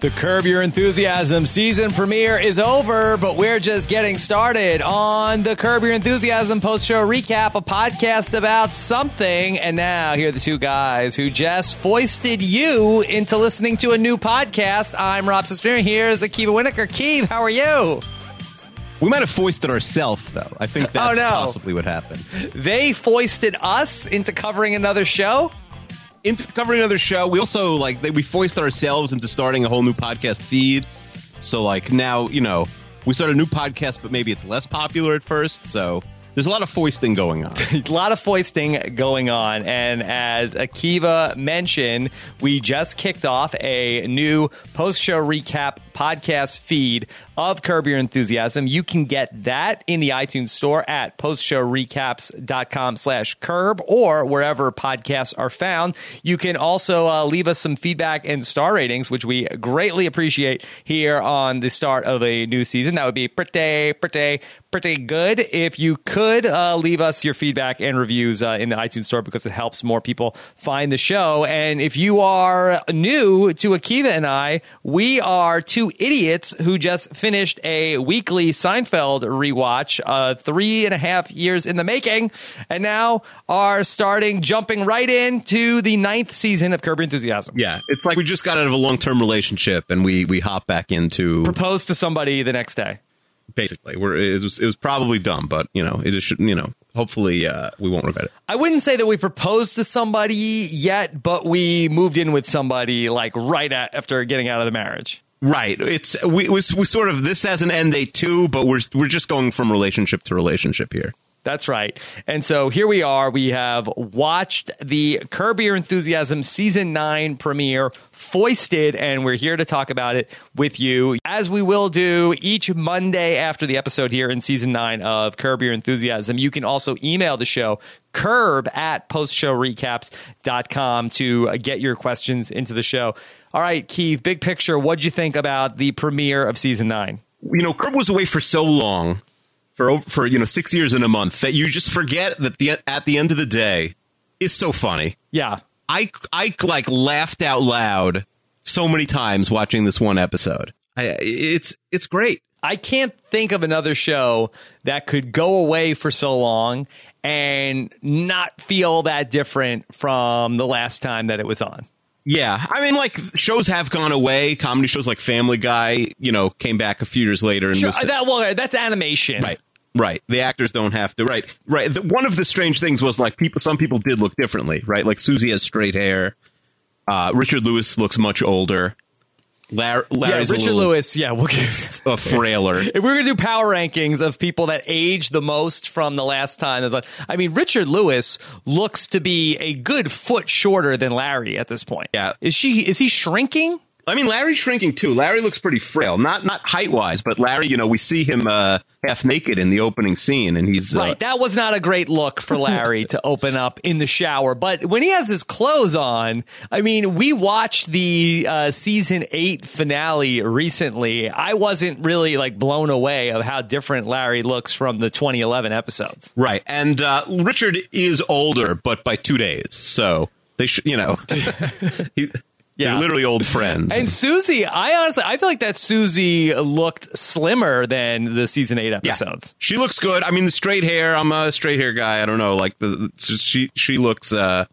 The Curb Your Enthusiasm season premiere is over, but we're just getting started on the Curb Your Enthusiasm post show recap, a podcast about something. And now, here are the two guys who just foisted you into listening to a new podcast. I'm Rob Cesternino. Here's Akiva Wienerkur. Keeve, how are you? We might have foisted ourselves, though. I think oh, that's Oh, no. possibly what happened. They foisted us into covering another show? Into covering another show, we also like we foisted ourselves into starting a whole new podcast feed. So like now, you know, we start a new podcast, but maybe it's less popular at first. So there's a lot of foisting going on. a lot of foisting going on. And as Akiva mentioned, we just kicked off a new post show recap podcast feed of Curb Your Enthusiasm. You can get that in the iTunes store at postshowrecaps.com slash curb or wherever podcasts are found. You can also uh, leave us some feedback and star ratings, which we greatly appreciate here on the start of a new season. That would be pretty, pretty, pretty good if you could uh, leave us your feedback and reviews uh, in the iTunes store because it helps more people find the show. And if you are new to Akiva and I, we are two idiots who just finished a weekly Seinfeld rewatch, uh, three and a half years in the making, and now are starting jumping right into the ninth season of Curb Your Enthusiasm. yeah, it's like we just got out of a long term relationship and we we hop back into Propose to somebody the next day. basically. We're it was it was probably dumb, but you know it should you know hopefully uh, we won't regret it. I wouldn't say that we proposed to somebody yet, but we moved in with somebody like right at, after getting out of the marriage. Right. It's we, we we sort of this has an end date too, but we're we're just going from relationship to relationship here. That's right. And so here we are. We have watched the Curb Your Enthusiasm season nine premiere, Foisted, and we're here to talk about it with you, as we will do each Monday after the episode here in season nine of Curb Your Enthusiasm. You can also email the show, curb at postshowrecaps.com to get your questions into the show. All right, Keeve, big picture, what'd you think about the premiere of season nine? You know, Curb was away for so long, for for you know six years and a month that you just forget that the at the end of the day is so funny. Yeah. I I like laughed out loud so many times watching this one episode. I, it's it's great. I can't think of another show that could go away for so long and not feel that different from the last time that it was on. Yeah, I mean, like shows have gone away. Comedy shows like Family Guy, you know, came back a few years later and Sure, was that well, that's animation, right. Right, the actors don't have to. Right, right. The, one of the strange things was like people. Some people did look differently. Right, like Susie has straight hair. Uh, Richard Lewis looks much older. Larry, Yeah, Larry's a Richard Lewis. Yeah, we'll give. a frailer. If we were gonna do power rankings of people that aged the most from the last time, like- I mean, Richard Lewis looks to be a good foot shorter than Larry at this point. Yeah. is she? Is he shrinking? I mean, Larry's shrinking too. Larry looks pretty frail, not not height wise, but Larry, you know, we see him uh, half naked in the opening scene, and he's uh, Right. That was not a great look for Larry to open up in the shower. But when he has his clothes on, I mean, we watched the uh, season eight finale recently. I wasn't really like blown away of how different Larry looks from the 2011 episodes. right. And uh, Richard is older, but by two days, so they should, you know, he, Yeah. they're literally old friends. And Susie, I honestly, I feel like that Susie looked slimmer than the season eight Yeah. episodes. She looks good. I mean, the straight hair. I'm a straight hair guy. I don't know. Like the she she looks uh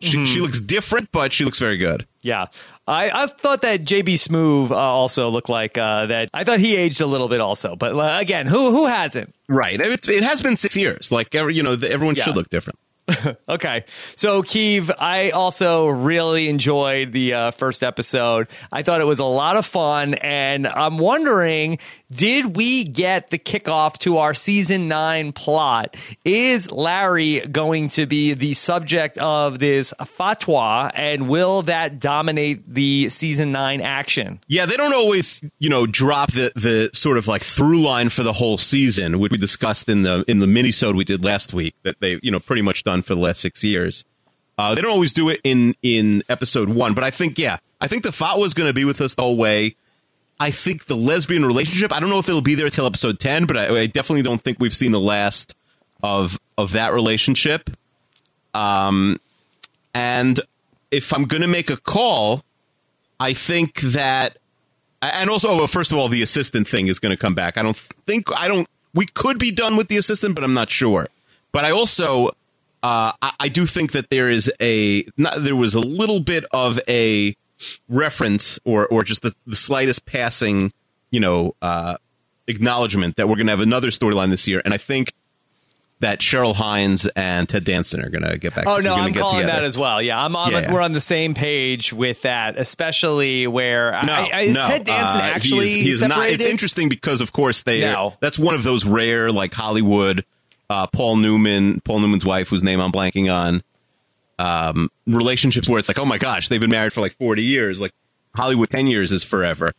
she Mm-hmm. she looks different, but she looks very good. Yeah. I, I thought that JB Smoove uh, also looked like uh, that. I thought he aged a little bit also. But uh, again, who who hasn't? Right. It's, it has been six years. Like every, you know, the, everyone Yeah. should look different. Okay. So, Keeve, I also really enjoyed the uh, first episode. I thought it was a lot of fun. And I'm wondering did we get the kickoff to our season nine plot? Is Larry going to be the subject of this fatwa? And will that dominate the season nine action? Yeah, they don't always, you know, drop the the sort of like through line for the whole season, which we discussed in the in the minisode we did last week. That they, you know, pretty much done for the last six years. Uh, they don't always do it in in episode one, but I think yeah, I think the fatwa is going to be with us the whole way. I think the lesbian relationship. I don't know if it'll be there till episode ten, but I, I definitely don't think we've seen the last of of that relationship. Um, and if I'm going to make a call, I think that And also, well, first of all, the assistant thing is going to come back. I don't think I don't. We could be done with the assistant, but I'm not sure. But I also, uh, I, I do think that there is a not, there was a little bit of a reference or or just the, the slightest passing, you know, uh, acknowledgement that we're going to have another storyline this year, and I think that Cheryl Hines and Ted Danson are going to get back. Oh no, gonna I'm calling together. that as well. Yeah, I'm on. Yeah. We're on the same page with that, especially where No, I, I, is no. Ted Danson uh, actually he's, he's not. It's interesting because, of course, they. No. That's one of those rare, like Hollywood, uh, Paul Newman, Paul Newman's wife, whose name I'm blanking on, um, relationships where it's like, oh my gosh, they've been married for like 40 years. Like Hollywood, 10 years is forever,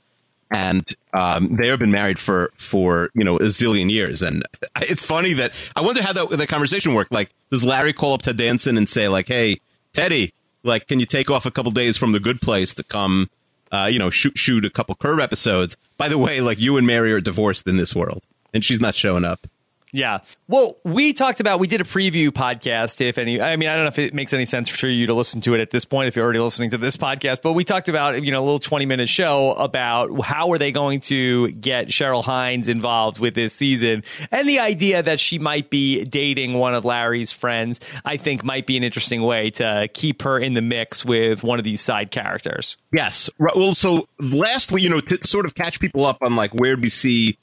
and um, they have been married for for you know a zillion years. And it's funny that I wonder how that that conversation worked. Like, does Larry call up Ted Danson and say like, hey, Teddy, like, can you take off a couple days from the Good Place to come? uh, you know, shoot shoot a couple Curb episodes. By the way, like you and Mary are divorced in this world, and she's not showing up. Yeah. Well, we talked about we did a preview podcast. If any, I mean, I don't know if it makes any sense for you to listen to it at this point if you're already listening to this podcast. But we talked about you know a little 20 minute show about how are they going to get Cheryl Hines involved with this season, and the idea that she might be dating one of Larry's friends. I think might be an interesting way to keep her in the mix with one of these side characters. Yes. Well, so last you know, to sort of catch people up on like where we see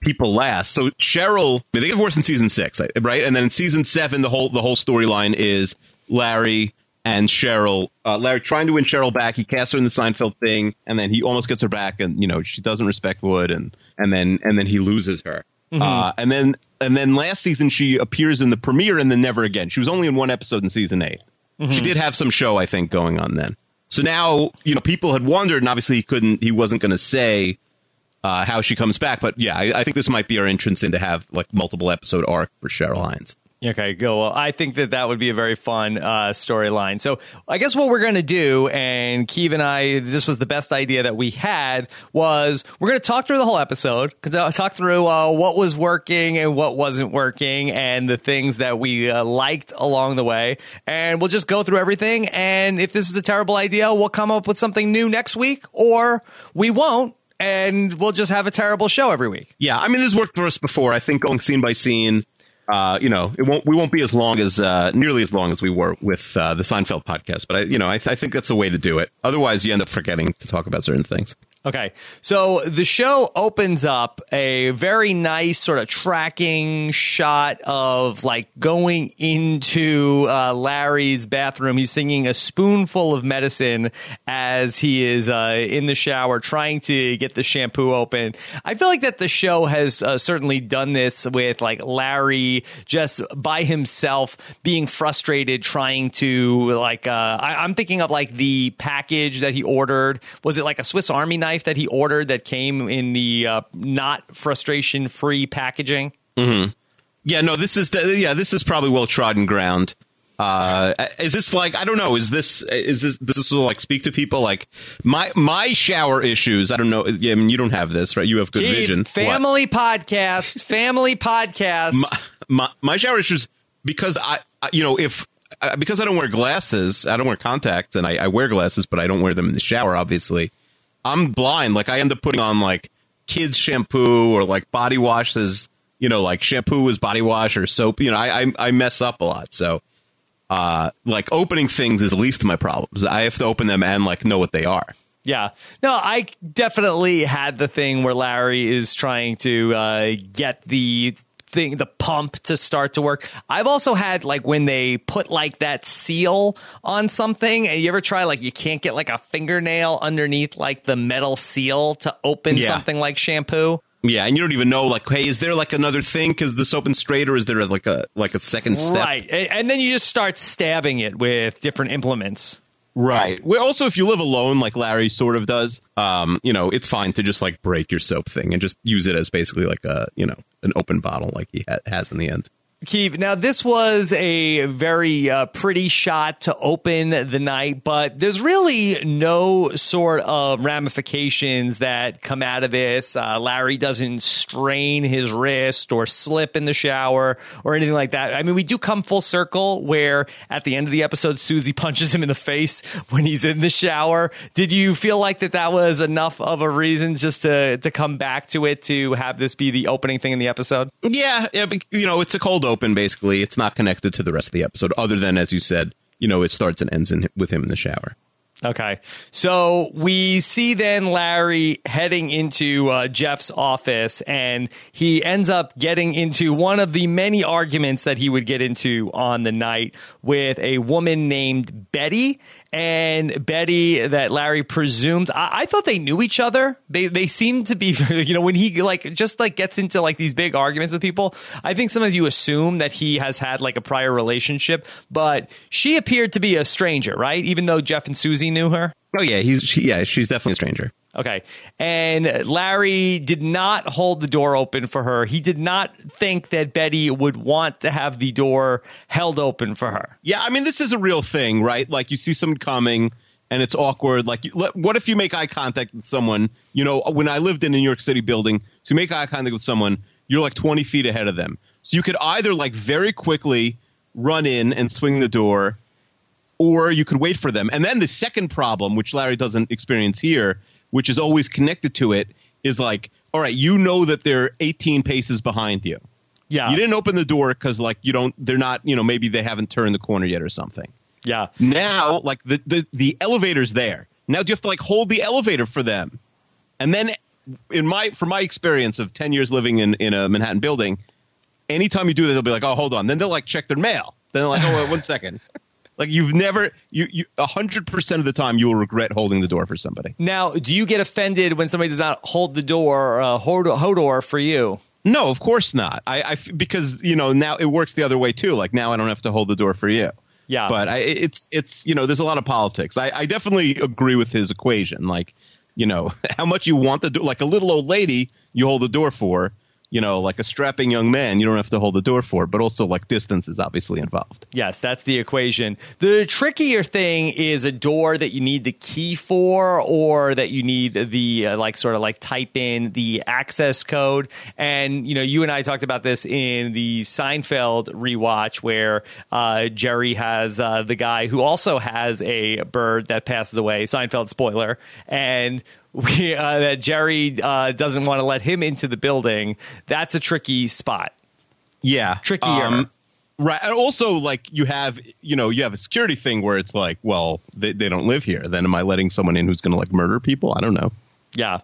people last. So Cheryl, they get divorced in season six, right? And then in season seven, the whole the whole storyline is Larry and Cheryl. Uh, Larry trying to win Cheryl back. He casts her in the Seinfeld thing, and then he almost gets her back, and you know she doesn't respect Wood, and and then and then he loses her. Uh, and then and then last season she appears in the premiere, and then never again. She was only in one episode in season 8 She did have some show, I think, going on then. So now you know people had wondered, and obviously he couldn't. He wasn't going to say uh, how she comes back. But yeah, I, I think this might be our entrance in to have like multiple episode arc for Cheryl Hines. Okay, go. Well, I think that that would be a very fun uh, storyline. So, I guess what we're going to do, and Keeve and I, this was the best idea that we had, was we're going to talk through the whole episode, I'll talk through uh, what was working and what wasn't working, and the things that we uh, liked along the way, and we'll just go through everything. And if this is a terrible idea, we'll come up with something new next week, or we won't, and we'll just have a terrible show every week. Yeah, I mean this worked for us before. I think going scene by scene. Uh, you know, it won't. We won't be as long as uh, nearly as long as we were with uh, the Seinfeld podcast. But I, you know, I, I think that's the way to do it. Otherwise, you end up forgetting to talk about certain things. Okay. So the show opens up a very nice sort of tracking shot of like going into uh, Larry's bathroom. He's singing a spoonful of medicine as he is uh, in the shower trying to get the shampoo open. I feel like that the show has uh, certainly done this with like Larry just by himself being frustrated trying to like uh, I, I'm thinking of like the package that he ordered. Was it like a Swiss Army knife that he ordered that came in the uh, not frustration free packaging? Yeah, no, this is the, yeah, this is probably well trodden ground. Uh, is this like I don't know? Is this is this this is like speak to people like my my shower issues? I don't know. Yeah, I mean you don't have this, right? You have good Keith, vision. What? family podcast, family podcast. my my shower issues because I, I you know if uh, because I don't wear glasses, I don't wear contacts, and I, I wear glasses, but I don't wear them in the shower. Obviously, I'm blind. Like I end up putting on like kids shampoo or like body wash washes. You know, like shampoo is body wash or soap. You know, I I, I mess up a lot. So, uh, like opening things is least of my problems. I have to open them and like know what they are. Yeah. No, I definitely had the thing where Larry is trying to uh, get the thing, the pump to start to work. I've also had like when they put like that seal on something. And you ever try like you can't get like a fingernail underneath like the metal seal to open Yeah. something like shampoo? Yeah, and you don't even know like, hey, is there like another thing because the soap and straight, or is there like a like a second step? Right. And then you just start stabbing it with different implements. Right. Well, also, if you live alone, like Larry sort of does, um, you know, it's fine to just like break your soap thing and just use it as basically like a, you know, an open bottle like he ha- has in the end. Keeve, now this was a very uh, pretty shot to open the night, but there's really no sort of ramifications that come out of this. Uh, Larry doesn't strain his wrist or slip in the shower or anything like that. I mean, we do come full circle where at the end of the episode, Susie punches him in the face when he's in the shower. Did you feel like that that was enough of a reason just to, to come back to it to have this be the opening thing in the episode? Yeah, yeah, you know, it's a cold open basically. It's not connected to the rest of the episode, other than as you said, you know, it starts and ends in, with him in the shower. Okay. So we see then Larry heading into uh, Jeff's office, and he ends up getting into one of the many arguments that he would get into on the night with a woman named Betty and Betty that Larry presumed. I, I, thought they knew each other. They they seem to be, you know, when he like just like gets into like these big arguments with people. I think sometimes you assume that he has had like a prior relationship, but she appeared to be a stranger, right? Even though Jeff and Susie knew her. Oh yeah, he's she, yeah, she's definitely a stranger. Okay. And Larry did not hold the door open for her. He did not think that Betty would want to have the door held open for her. Yeah, I mean, this is a real thing, right? Like you see someone coming and it's awkward. Like, what if you make eye contact with someone? You know, when I lived in a New York City building, to make eye contact with someone, you're like 20 feet ahead of them. So you could either like very quickly run in and swing the door, or you could wait for them. And then the second problem, which Larry doesn't experience here, which is always connected to it, is like, all right, you know that they're 18 paces behind you. Yeah. You didn't open the door because like you don't, they're not, you know, maybe they haven't turned the corner yet or something. Yeah. Now, like the, the, the elevator's there. Now do you have to like hold the elevator for them? And then in my, from my experience of 10 years living in, in a Manhattan building, anytime you do that, they'll be like, oh, hold on. Then they'll like check their mail. Then they're like, oh, wait, one second. Like you've never you a hundred percent of the time you will regret holding the door for somebody. Now, do you get offended when somebody does not hold the door, uh, Hodor for you? No, of course not. I, I because you know now it works the other way too. Like now I don't have to hold the door for you. Yeah, but I, it's it's you know there's a lot of politics. I, I definitely agree with his equation. Like you know how much you want the door. Like a little old lady, you hold the door for you know, like a strapping young man, you don't have to hold the door for, but also like distance is obviously involved. Yes, that's the equation. The trickier thing is a door that you need the key for or that you need the uh, like sort of like type in the access code. And, you know, you and I talked about this in the Seinfeld rewatch where uh, Jerry has uh, the guy who also has a bird that passes away, Seinfeld spoiler. And we, uh, that Jerry uh, doesn't want to let him into the building. That's a tricky spot. Yeah, trickier. Um, right, and also like you have, you know, you have a security thing where it's like, well, they, they don't live here. Then am I letting someone in who's going to like murder people? I don't know. Yeah.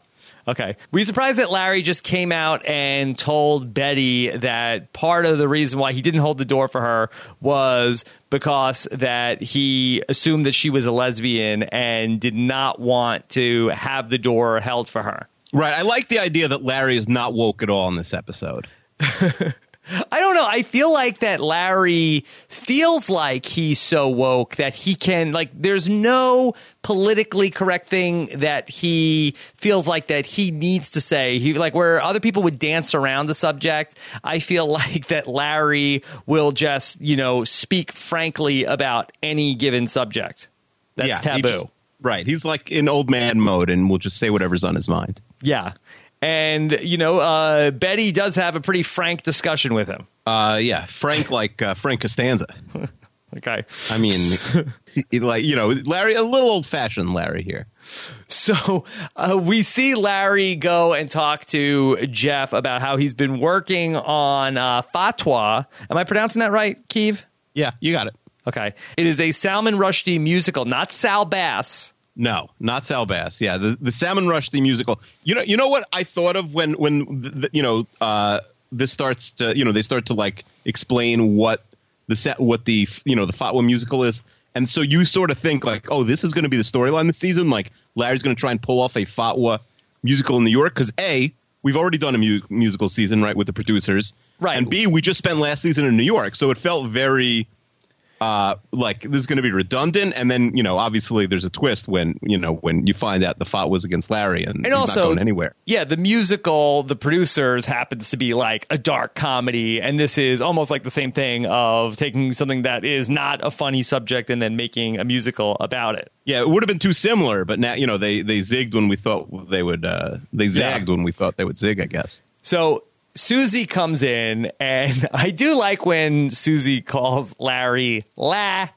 Okay. Were you surprised that Larry just came out and told Betty that part of the reason why he didn't hold the door for her was because that he assumed that she was a lesbian and did not want to have the door held for her? Right. I like the idea that Larry is not woke at all in this episode. I don't know. I feel like that Larry feels like he's so woke that he can like there's no politically correct thing that he feels like that he needs to say. He like where other people would dance around the subject, I feel like that Larry will just, you know, speak frankly about any given subject. That's yeah, taboo. Just, right. He's like in old man mode and will just say whatever's on his mind. Yeah. And, you know, uh, Betty does have a pretty frank discussion with him. Uh, yeah, Frank like uh, Frank Costanza. okay. I mean, like, you know, Larry, a little old fashioned Larry here. So uh, we see Larry go and talk to Jeff about how he's been working on uh, Fatwa. Am I pronouncing that right, Keeve? Yeah, you got it. Okay. It is a Salman Rushdie musical, not Sal Bass. No, not Sal Bass. Yeah, the the Salman Rushdie musical. You know, you know what I thought of when when the, you know uh, this starts to you know they start to like explain what the set what the you know the Fatwa musical is, and so you sort of think like, oh, this is going to be the storyline this season. Like Larry's going to try and pull off a Fatwa musical in New York because a we've already done a mu- musical season right with the producers, right, and b we just spent last season in New York, so it felt very uh, like this is going to be redundant, and then you know, obviously, there's a twist when you know when you find out the fight was against Larry, and, And also, not going anywhere. Yeah, the musical, the producers happens to be like a dark comedy, and this is almost like the same thing of taking something that is not a funny subject and then making a musical about it. Yeah, it would have been too similar, but now you know they they zigged when we thought they would. Uh, they zagged when we thought they would zig. I guess. So Susie comes in, and I do like when Susie calls Larry La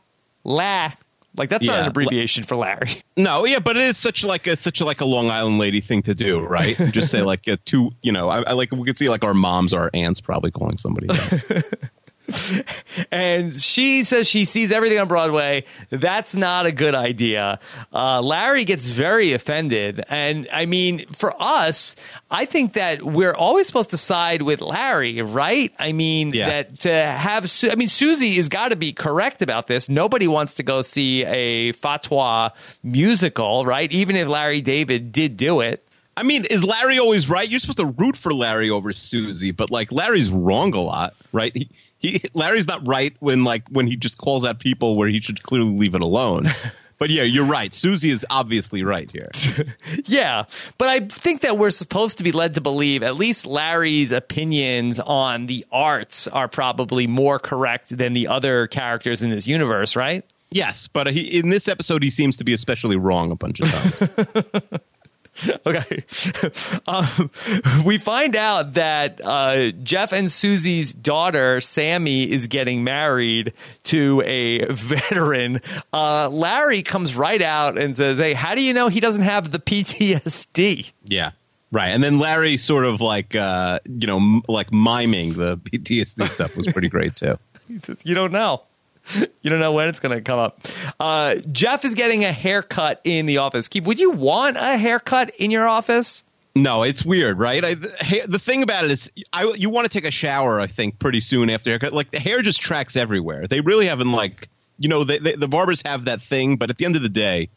La. Like that's not an abbreviation for Larry. No, yeah, but it is such like a such a, like a Long Island lady thing to do, right? Just say like a two, you know, I, I like we could see like our moms, our aunts probably calling somebody. And she says she sees everything on Broadway. That's not a good idea. Uh, Larry gets very offended. And I mean, for us, I think that we're always supposed to side with Larry, right? I mean, Yeah. that to have, Su- I mean, Susie has got to be correct about this. Nobody wants to go see a fatwa musical, right? Even if Larry David did do it. I mean, is Larry always right? You're supposed to root for Larry over Susie, but like Larry's wrong a lot, right? He, he Larry's not right when like when he just calls out people where he should clearly leave it alone. But yeah, you're right. Susie is obviously right here. Yeah, but I think that we're supposed to be led to believe at least Larry's opinions on the arts are probably more correct than the other characters in this universe, right? Yes, but he, in this episode, he seems to be especially wrong a bunch of times. Okay. um, we find out that uh, Jeff and Susie's daughter, Sammy, is getting married to a veteran. Uh, Larry comes right out and says, Hey, how do you know he doesn't have the PTSD? yeah, right. And then Larry sort of like uh, you know m- like miming the PTSD stuff was pretty great too. He says, You don't know. You don't know when it's going to come up. Uh, Jeff is getting a haircut in the office. Keeve, would you want a haircut in your office? No, it's weird, right? I, the, the thing about it is, I, you want to take a shower. I think pretty soon after haircut. Like the hair just tracks everywhere. They really haven't like, you know, they, they, the barbers have that thing, but at the end of the day,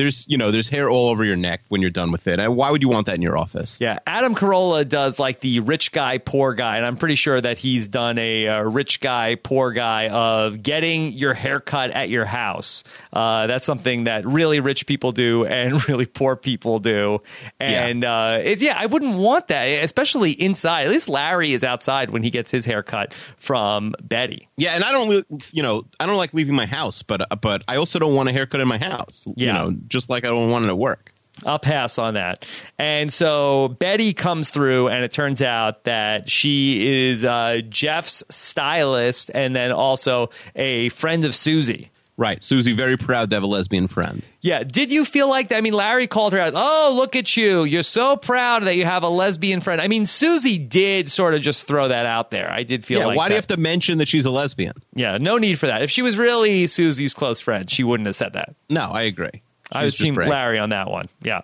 there's you know there's hair all over your neck when you're done with it. And why would you want that in your office? Yeah, Adam Carolla does like the rich guy, poor guy, and I'm pretty sure that he's done a, uh rich guy, poor guy of getting your haircut at your house. Uh, that's something that really rich people do and really poor people do. And uh, it's yeah, I wouldn't want that, especially inside. At least Larry is outside when he gets his haircut from Betty. Yeah, and I don't, you know, I don't like leaving my house, but but I also don't want a haircut in my house. Yeah. You know, just like I don't want it at work. I'll pass on that. And so Betty comes through, and it turns out that she is uh, Jeff's stylist and then also a friend of Susie. Right, Susie, very proud to have a lesbian friend. Yeah. Did you feel like that? I mean, Larry called her out. Oh, look at you. You're so proud that you have a lesbian friend. I mean, Susie did sort of just throw that out there. I did feel yeah, like why do you have to mention that she's a lesbian? Yeah, no need for that. If she was really Susie's close friend, she wouldn't have said that. No, I agree. I was team. Larry on that one. Yeah.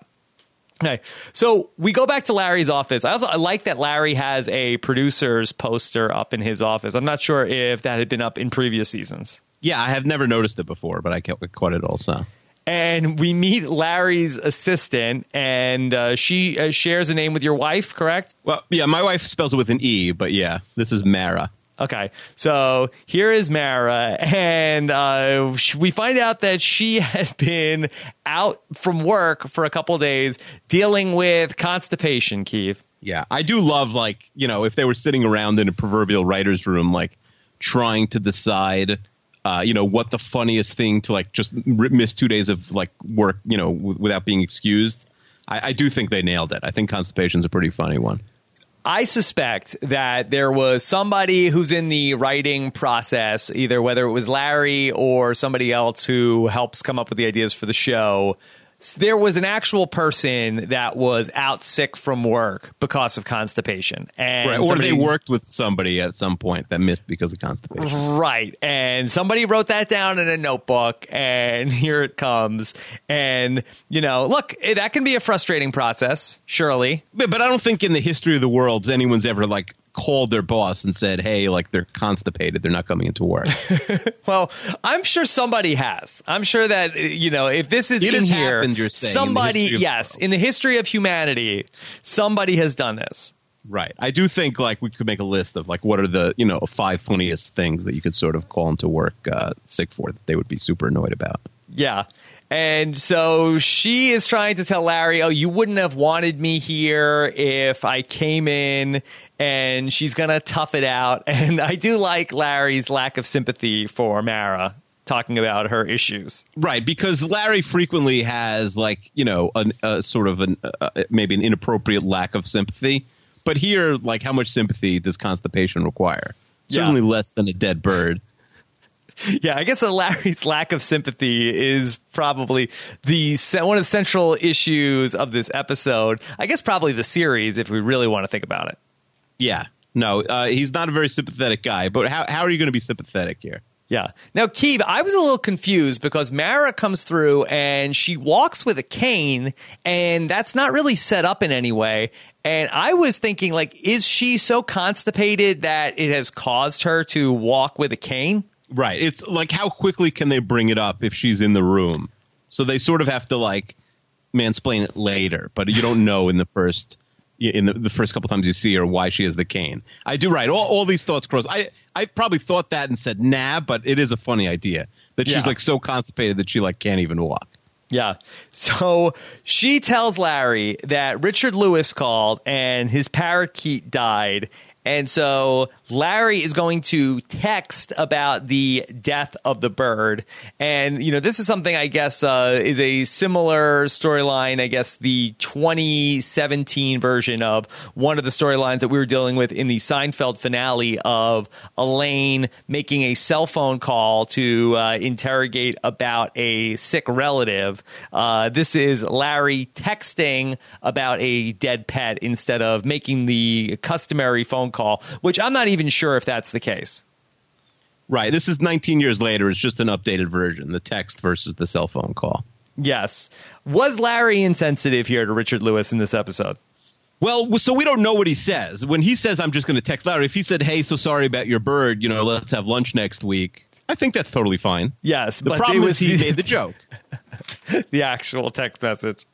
Okay. So we go back to Larry's office. I also I like that Larry has a producer's poster up in his office. I'm not sure if that had been up in previous seasons. Yeah, I have never noticed it before, but I ca- caught it also. And we meet Larry's assistant, and uh, she uh, shares a name with your wife, correct? Well, yeah, my wife spells it with an E, but yeah, this is Mara. Okay, so here is Mara, and uh, we find out that she had been out from work for a couple days dealing with constipation, Keeve. Yeah, I do love like you know if they were sitting around in a proverbial writer's room, like trying to decide, uh, you know, what the funniest thing to like just miss two days of like work, you know, w- without being excused. I, I do think they nailed it. I think constipation's a pretty funny one. I suspect that there was somebody who's in the writing process, either whether it was Larry or somebody else who helps come up with the ideas for the show. There was an actual person that was out sick from work because of constipation, and Right. Or somebody- they worked with somebody at some point that missed because of constipation. Right. And somebody wrote that down in a notebook, and here it comes. And, you know, look, eh, that can be a frustrating process, surely. But, but I don't think in the history of the world anyone's ever like called their boss and said, "Hey, like they're constipated, they're not coming into work." Well, I'm sure somebody has. I'm sure that, you know, if this is It in here, happened, you're saying, in somebody, history yes, in the history of humanity, somebody has done this. Right. I do think like we could make a list of like what are the you know five funniest things that you could sort of call into work uh, sick for that they would be super annoyed about. Yeah. And so she is trying to tell Larry, oh, you wouldn't have wanted me here if I came in, and she's going to tough it out. And I do like Larry's lack of sympathy for Mara talking about her issues. Right, because Larry frequently has like you know a, a sort of an uh, maybe an inappropriate lack of sympathy, but here like how much sympathy does constipation require? Certainly Yeah. less than a dead bird. Yeah, I guess Larry's lack of sympathy is probably the one of the central issues of this episode. I guess probably the series, if we really want to think about it. Yeah, no, uh, he's not a very sympathetic guy. But how how are you going to be sympathetic here? Yeah. Now, Keeve, I was a little confused because Mara comes through and she walks with a cane, and that's not really set up in any way. And I was thinking, like, is she so constipated that it has caused her to walk with a cane? Right. It's like how quickly can they bring it up if she's in the room? So they sort of have to like mansplain it later, but you don't know in the first in the, the first couple times you see her why she has the cane. I do right. All, all these thoughts cross. I I probably thought that and said nah, but it is a funny idea that she's Yeah. like so constipated that she like can't even walk. Yeah. So she tells Larry that Richard Lewis called and his parakeet died. And so Larry is going to text about the death of the bird. And, you know, this is something I guess uh, is a similar storyline, I guess, the 2017 version of one of the storylines that we were dealing with in the Seinfeld finale of Elaine making a cell phone call to uh, interrogate about a sick relative. Uh, this is Larry texting about a dead pet instead of making the customary phone call, which I'm not even sure if that's the case. Right. This is 19 years later. It's just an updated version, the text versus the cell phone call. Yes. Was Larry insensitive here to Richard Lewis in this episode? Well, so we don't know what he says. When he says, I'm just going to text Larry, if he said, hey, so sorry about your bird, you know, let's have lunch next week, I think that's totally fine. Yes, The but problem it is was he made the joke. the actual text message.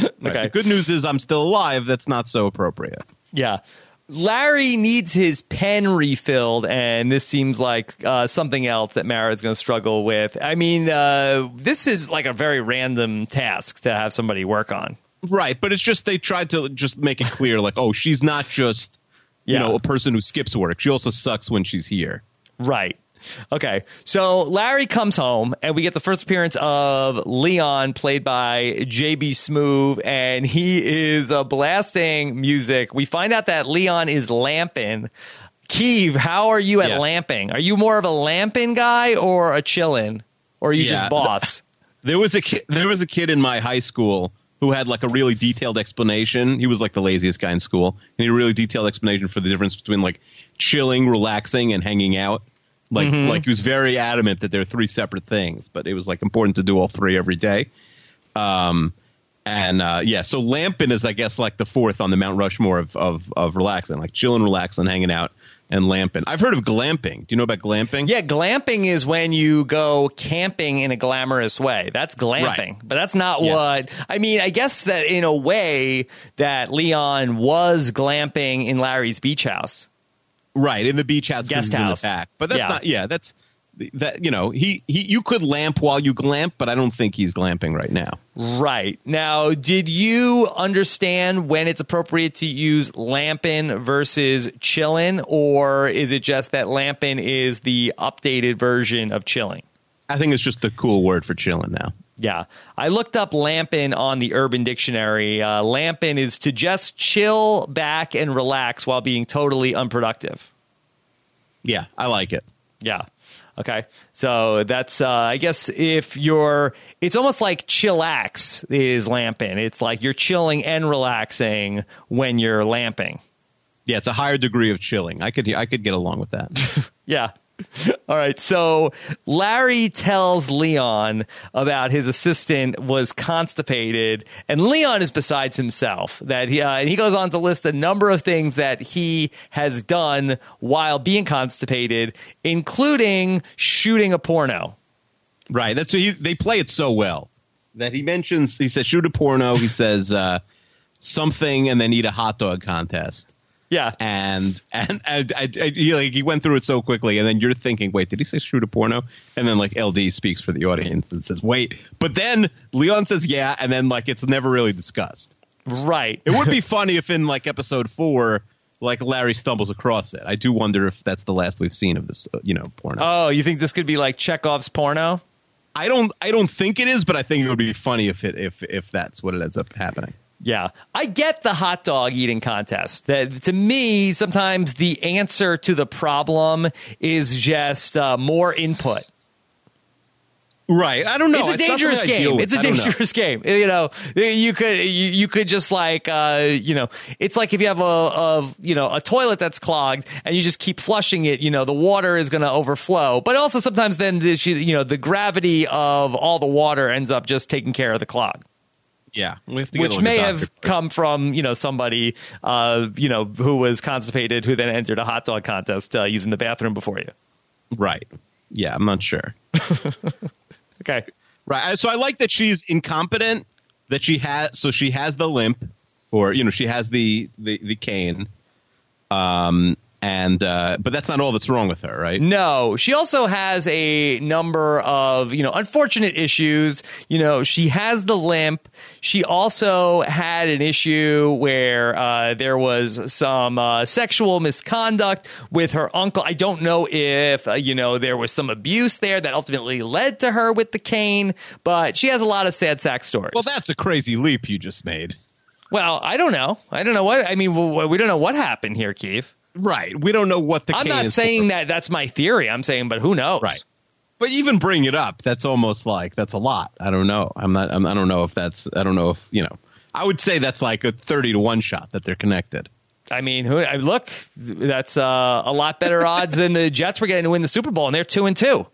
Right. Okay. The good news is I'm still alive. That's not so appropriate. Yeah. Larry needs his pen refilled, and this seems like uh, something else that Mara is going to struggle with. I mean, uh, this is like a very random task to have somebody work on. Right. But it's just they tried to just make it clear, like, oh, she's not just, you Yeah. know, a person who skips work. She also sucks when she's here. Right. Okay. So Larry comes home, and we get the first appearance of Leon, played by JB Smoove, and he is uh, blasting music. We find out that Leon is lamping. Keeve, how are you at Yeah. lamping? Are you more of a lamping guy or a chillin'? Or are you Yeah. just boss? There was a kid, there was a kid in my high school who had like a really detailed explanation. He was like the laziest guy in school. And he had a really detailed explanation for the difference between like chilling, relaxing, and hanging out. Like like he was very adamant that they're three separate things, but it was like important to do all three every day. Um and uh, yeah, so lamping is I guess like the fourth on the Mount Rushmore of of, of relaxing, like chilling, relaxing, hanging out, and lamping. I've heard of glamping. Do you know about glamping? Yeah, glamping is when you go camping in a glamorous way. That's glamping. Right. But that's not Yeah. what I mean, I guess that in a way that Leon was glamping in Larry's beach house. Right in the beach house, Guest the house. back. But that's Yeah. not. Yeah, that's that. You know, he he. You could lamp while you glamp, but I don't think he's glamping right now. Right. Now, did you understand when it's appropriate to use lampin versus chillin or is it just that lampin is the updated version of chilling? I think it's just a cool word for chilling now. Yeah. I looked up lampin on the Urban Dictionary. Uh, lampin is to just chill back and relax while being totally unproductive. Yeah, I like it. Yeah. Okay. So that's, uh, I guess, if you're, it's almost like chillax is lampin. It's like you're chilling and relaxing when you're lamping. Yeah, it's a higher degree of chilling. I could I could get along with that. Yeah. All right. So Larry tells Leon about his assistant was constipated, and Leon is besides himself. That he uh, and he goes on to list a number of things that he has done while being constipated, including shooting a porno. right. That's he, they play it so well that he mentions. He says shoot a porno. He says uh, something and then eat a hot dog contest. Yeah. And and, and I, I, he, like, he went through it so quickly, and then you're thinking, wait, did he say shoot a porno? And then like LD speaks for the audience and says, wait, but then Leon says yeah, and then like it's never really discussed. Right. It would be funny if in like episode four, like Larry stumbles across it. I do wonder if that's the last we've seen of this, uh, you know, porno. Oh, you think this could be like Chekhov's porno? I don't, I don't think it is, but I think it would be funny if it, if if that's what it ends up happening. Yeah. I get the hot dog eating contest. That to me, sometimes the answer to the problem is just uh, more input. Right. I don't know. It's a dangerous game. It's a dangerous game. You know, you could you, you could just like uh, you know, it's like if you have a, a you know a toilet that's clogged and you just keep flushing it. You know, the water is going to overflow. But also sometimes then this, you know the gravity of all the water ends up just taking care of the clog. Yeah, which may have come from you know somebody uh, you know who was constipated who then entered a hot dog contest uh, using the bathroom before you. Right. Yeah, I'm not sure. okay. Right. So I like that she's incompetent. That she has. So she has the limp, or you know, she has the the the cane. Um, and uh, but that's not all that's wrong with her, right? No, she also has a number of you know unfortunate issues. You know, she has the limp. She also had an issue where uh, there was some uh, sexual misconduct with her uncle. I don't know if uh, you know there was some abuse there that ultimately led to her with the cane, but she has a lot of sad sack stories. Well, that's a crazy leap you just made. Well, I don't know. I don't know what I mean. We don't know what happened here, Keeve. Right. We don't know what the. I'm not saying for. that that's my theory. I'm saying, but who knows? Right. But even bring it up, that's almost like that's a lot. I don't know. I'm not. I'm, I don't know if that's. I don't know if you know. I would say that's like a thirty to one shot that they're connected. I mean, who? Look, that's uh, a lot better odds than the Jets were getting to win the Super Bowl, and they're two and two.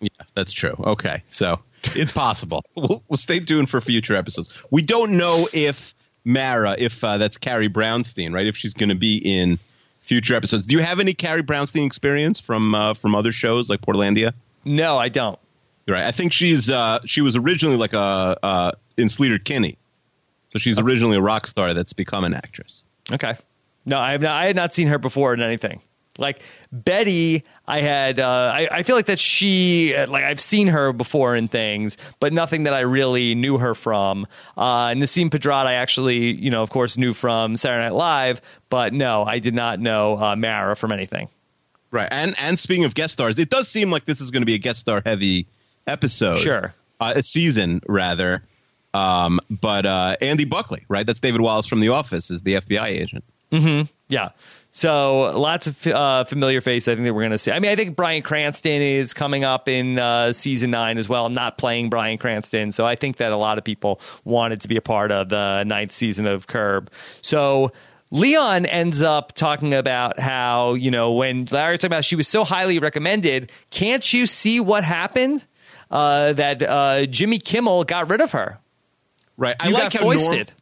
Yeah, that's true. Okay, so it's possible. we'll, we'll stay tuned for future episodes. We don't know if Mara, if uh, that's Carrie Brownstein, right? If she's going to be in future episodes. Do you have any Carrie Brownstein experience from uh, from other shows like Portlandia? No, I don't. Right. I think she's uh, she was originally like a uh, in Sleater-Kinney, so she's okay. originally a rock star that's become an actress. Okay. No, I have not, I had not seen her before in anything. Like Betty, I had. Uh, I, I, feel like that she like I've seen her before in things, but nothing that I really knew her from. Uh, Nasim Pedrad, I actually, you know, of course, knew from Saturday Night Live, but no, I did not know uh, Mara from anything. Right, and and speaking of guest stars, it does seem like this is going to be a guest star heavy episode. Sure, uh, a season rather. Um, but uh, Andy Buckley, right? That's David Wallace from The Office, is the FBI agent. Mm-hmm. Yeah. So lots of uh, familiar face. I think that we're going to see. I mean, I think Bryan Cranston is coming up in uh, season nine as well. I'm not playing Bryan Cranston, so I think that a lot of people wanted to be a part of the ninth season of Curb. So. Leon ends up talking about how, you know, when Larry's talking about she was so highly recommended, can't you see what happened? Uh, that uh, Jimmy Kimmel got rid of her. Right. You I like got foisted.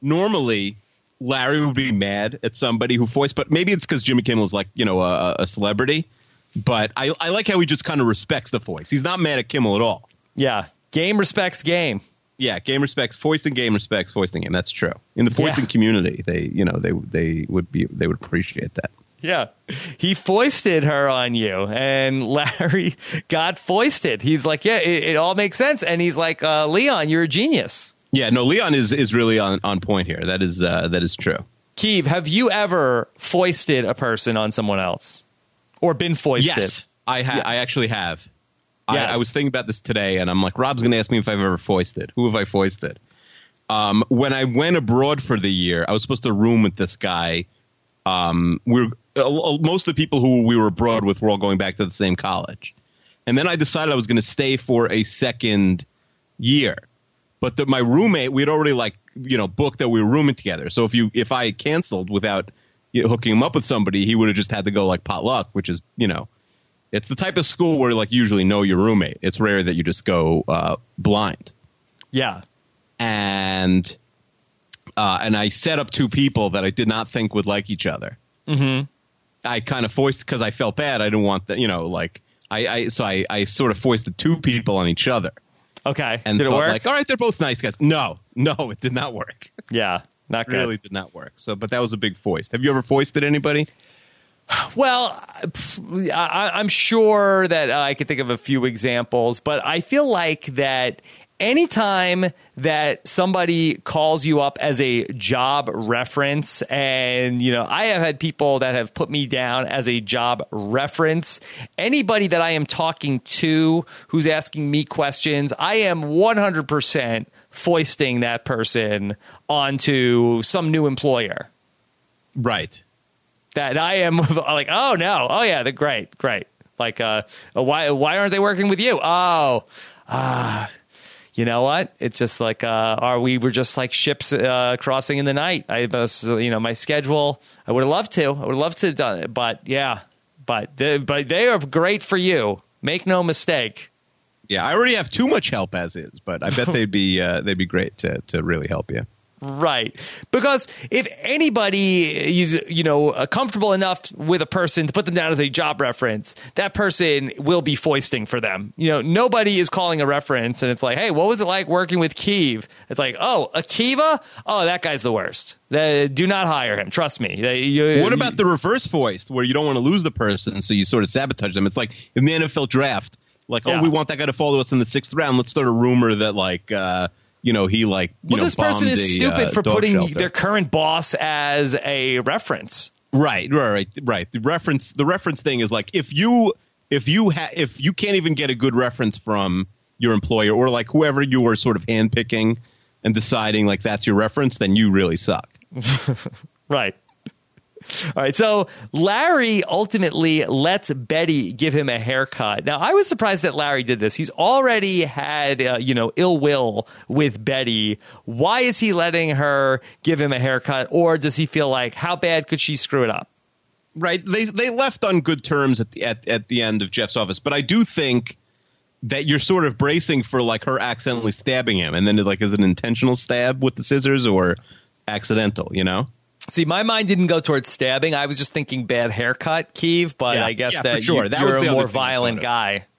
Norm- normally, Larry would be mad at somebody who voiced, but maybe it's because Jimmy Kimmel is like you know a, a celebrity. But I, I like how he just kind of respects the voice. He's not mad at Kimmel at all. Yeah, game respects game. Yeah, game respects foisting. Game respects foisting game. That's true. In the foisting yeah. community, they you know they they would be they would appreciate that. Yeah. He foisted her on you, and Larry got foisted. He's like, yeah, it, it all makes sense. And he's like, uh, Leon, you're a genius. Yeah, no, Leon is is really on, on point here. That is uh, that is true. Keeve, have you ever foisted a person on someone else, or been foisted? Yes, I ha- yeah. I actually have. Yes. I, I, was thinking about this today, and I'm like, Rob's going to ask me if I've ever foisted. Who have I foisted? Um, when I went abroad for the year, I was supposed to room with this guy. Um, we're uh, most of the people who we were abroad with were all going back to the same college, and then I decided I was going to stay for a second year. But the, my roommate, we had already like you know booked that we were rooming together. So if you if I canceled without you know, hooking him up with somebody, he would have just had to go like potluck, which is you know, it's the type of school where like usually know your roommate. It's rare that you just go uh, blind. Yeah, and uh, and I set up two people that I did not think would like each other. Mm-hmm. I kind of foisted because I felt bad. I didn't want that, you know, like I, I so I, I sort of foisted two people on each other. Okay. And did it thought work? like, all right, they're both nice guys. No, no, it did not work. Yeah. Not good. Really did not work. So, but that was a big foist. Have you ever foisted anybody? Well, I, I'm sure that I could think of a few examples, but I feel like that anytime that somebody calls you up as a job reference, and you know, I have had people that have put me down as a job reference. Anybody that I am talking to who's asking me questions, I am 100% foisting that person onto some new employer. Right that I am like, oh no, oh yeah, they're great, great. Like, uh, why why aren't they working with you? Oh, ah. Uh, you know what? It's just like, uh, are we were just like ships uh, crossing in the night. I was, you know, my schedule. I would have loved to. I would have loved to have done it, but yeah, but they, but they are great for you. Make no mistake. Yeah, I already have too much help as is, but I bet they'd be uh, they'd be great to to really help you. Right. Because if anybody is, you know, uh, comfortable enough with a person to put them down as a job reference, that person will be foisting for them. You know, nobody is calling a reference and it's like, hey, what was it like working with Keeve? It's like, oh, Akiva? Oh, that guy's the worst. Uh, do not hire him. Trust me. Uh, you, what about the reverse voice where you don't want to lose the person, so you sort of sabotage them? It's like in the NFL draft, like, yeah. oh, we want that guy to follow us in the sixth round. Let's start a rumor that, like, uh, you know he like well know, this person is a, stupid uh, for putting shelter. their current boss as a reference. Right right right right. The reference the reference thing is like if you if you ha- if you can't even get a good reference from your employer or like whoever you are sort of handpicking and deciding like that's your reference then you really suck. Right all right, so Larry ultimately lets Betty give him a haircut. Now, I was surprised that Larry did this. He's already had, uh, you know, ill will with Betty. Why is he letting her give him a haircut, or does he feel like how bad could she screw it up? Right. They they left on good terms at the at, at the end of Jeff's office, but I do think that you're sort of bracing for like her accidentally stabbing him, and then like is it an intentional stab with the scissors or accidental? You know. See, my mind didn't go towards stabbing. I was just thinking bad haircut, Keeve. But yeah, I guess yeah, that, sure. you, that you're a more violent guy.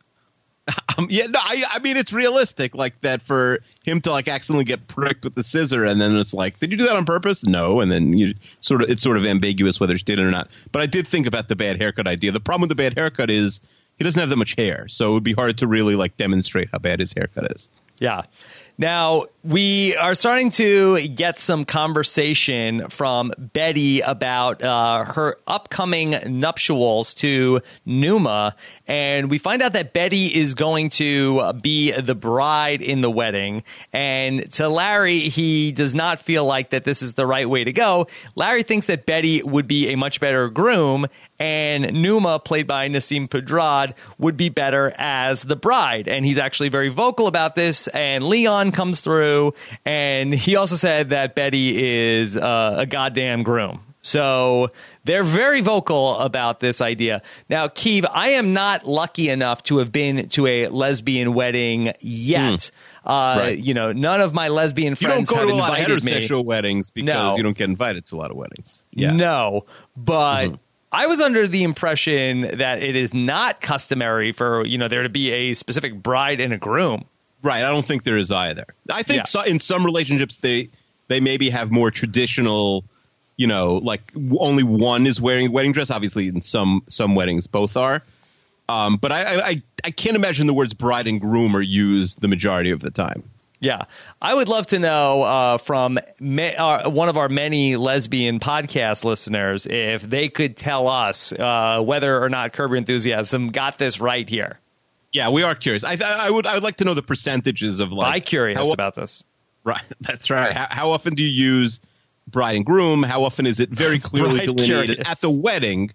Um, yeah, no, I, I, mean it's realistic, like that for him to like accidentally get pricked with the scissor, and then it's like, did you do that on purpose? No, and then you sort of it's sort of ambiguous whether she did it or not. But I did think about the bad haircut idea. The problem with the bad haircut is he doesn't have that much hair, so it would be hard to really like demonstrate how bad his haircut is. Yeah. Now, we are starting to get some conversation from Betty about uh, her upcoming nuptials to Numa. And we find out that Betty is going to be the bride in the wedding. And to Larry, he does not feel like that this is the right way to go. Larry thinks that Betty would be a much better groom and Numa, played by Nasim Pedrad, would be better as the bride. And he's actually very vocal about this. And Leon comes through, and he also said that Betty is uh, a goddamn groom. So they're very vocal about this idea. Now, Keeve, I am not lucky enough to have been to a lesbian wedding yet. Mm. Uh, right. You know, none of my lesbian friends you don't go to a lot of heterosexual me. weddings because no. you don't get invited to a lot of weddings. Yeah. No, but mm-hmm. I was under the impression that it is not customary for you know there to be a specific bride and a groom. Right. I don't think there is either. I think yeah. so, in some relationships they they maybe have more traditional, you know, like only one is wearing a wedding dress. Obviously, in some some weddings both are. Um, but I, I I can't imagine the words bride and groom are used the majority of the time. Yeah, I would love to know uh, from me, uh, one of our many lesbian podcast listeners if they could tell us uh, whether or not Curb Enthusiasm got this right here. Yeah, we are curious. I, I would I would like to know the percentages of like. By curious how, about this. Right, that's right. How, how, often do you use bride and groom? How often is it very clearly delineated curious. at the wedding?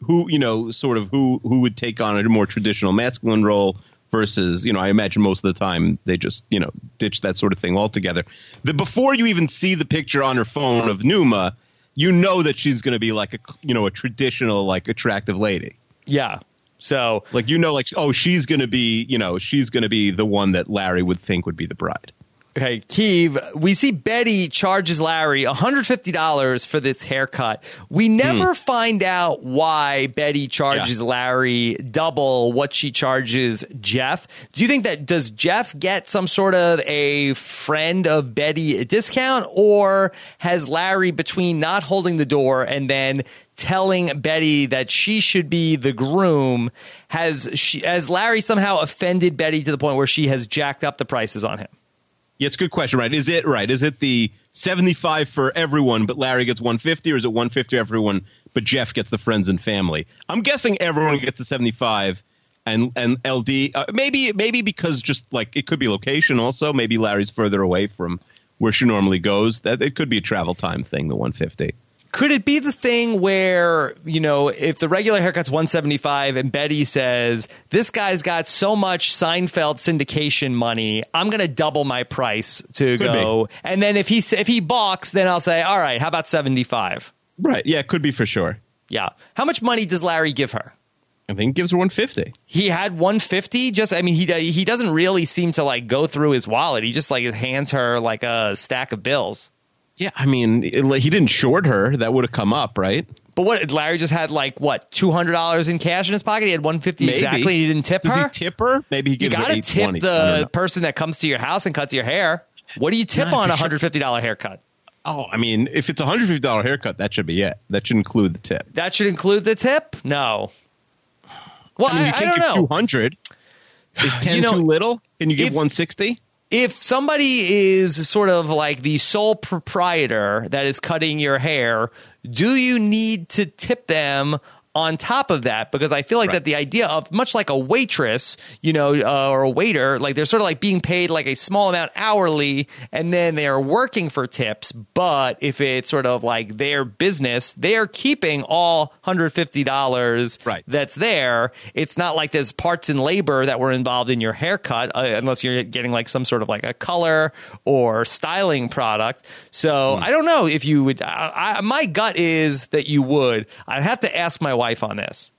Who you know, sort of who who would take on a more traditional masculine role versus you know i imagine most of the time they just you know ditch that sort of thing altogether the before you even see the picture on her phone of numa you know that she's going to be like a you know a traditional like attractive lady yeah so like you know like oh she's going to be you know she's going to be the one that larry would think would be the bride Okay, Keeve, we see Betty charges Larry $150 for this haircut. We never Hmm. find out why Betty charges Larry double what she charges Jeff. Do you think that does Jeff get some sort of a friend of Betty discount or has Larry between not holding the door and then telling Betty that she should be the groom has she has Larry somehow offended Betty to the point where she has jacked up the prices on him? Yeah, it's a good question, right? Is it right? Is it the seventy-five for everyone, but Larry gets one fifty, or is it one fifty everyone, but Jeff gets the friends and family? I'm guessing everyone gets the seventy-five, and and LD uh, maybe maybe because just like it could be location also. Maybe Larry's further away from where she normally goes. That it could be a travel time thing. The one fifty. Could it be the thing where, you know, if the regular haircut's 175 and Betty says, this guy's got so much Seinfeld syndication money, I'm going to double my price to Could go. And then if he if he balks, then I'll say, all right, how about 75? Right? Yeah, it could be for sure. Yeah. How much money does Larry give her? I think gives her one fifty. He had 150 just I mean he he doesn't really seem to like go through his wallet. He just like hands her like a stack of bills. Yeah, I mean, it, like, he didn't short her. That would have come up, right? But what Larry just had like what $200 in cash in his pocket? He had 150 Maybe. exactly. He didn't tip Does her. he tip her? Maybe he You gives her got to eight tip the person that comes to your house and cuts your hair. What do you tip Nah, on a hundred fifty dollar haircut? Oh, I mean, if it's a hundred fifty dollar haircut, that should be it. That should include the tip. That should include the tip. No. Well, I mean, I, you I can't don't give know. two hundred. Is ten You know, too little? Can you give one sixty? If somebody is sort of like the sole proprietor that is cutting your hair, do you need to tip them on top of that? Because I feel like Right. that the idea of much like a waitress, you know, uh, or a waiter, like they're sort of like being paid like a small amount hourly and then they are working for tips. But if it's sort of like their business, they are keeping all $150 Right. that's there. It's not like there's parts and labor that were involved in your haircut, uh, unless you're getting like some sort of like a color or styling product. So I don't know if you would. I, I, my gut is that you would. I'd have to ask my wife on this.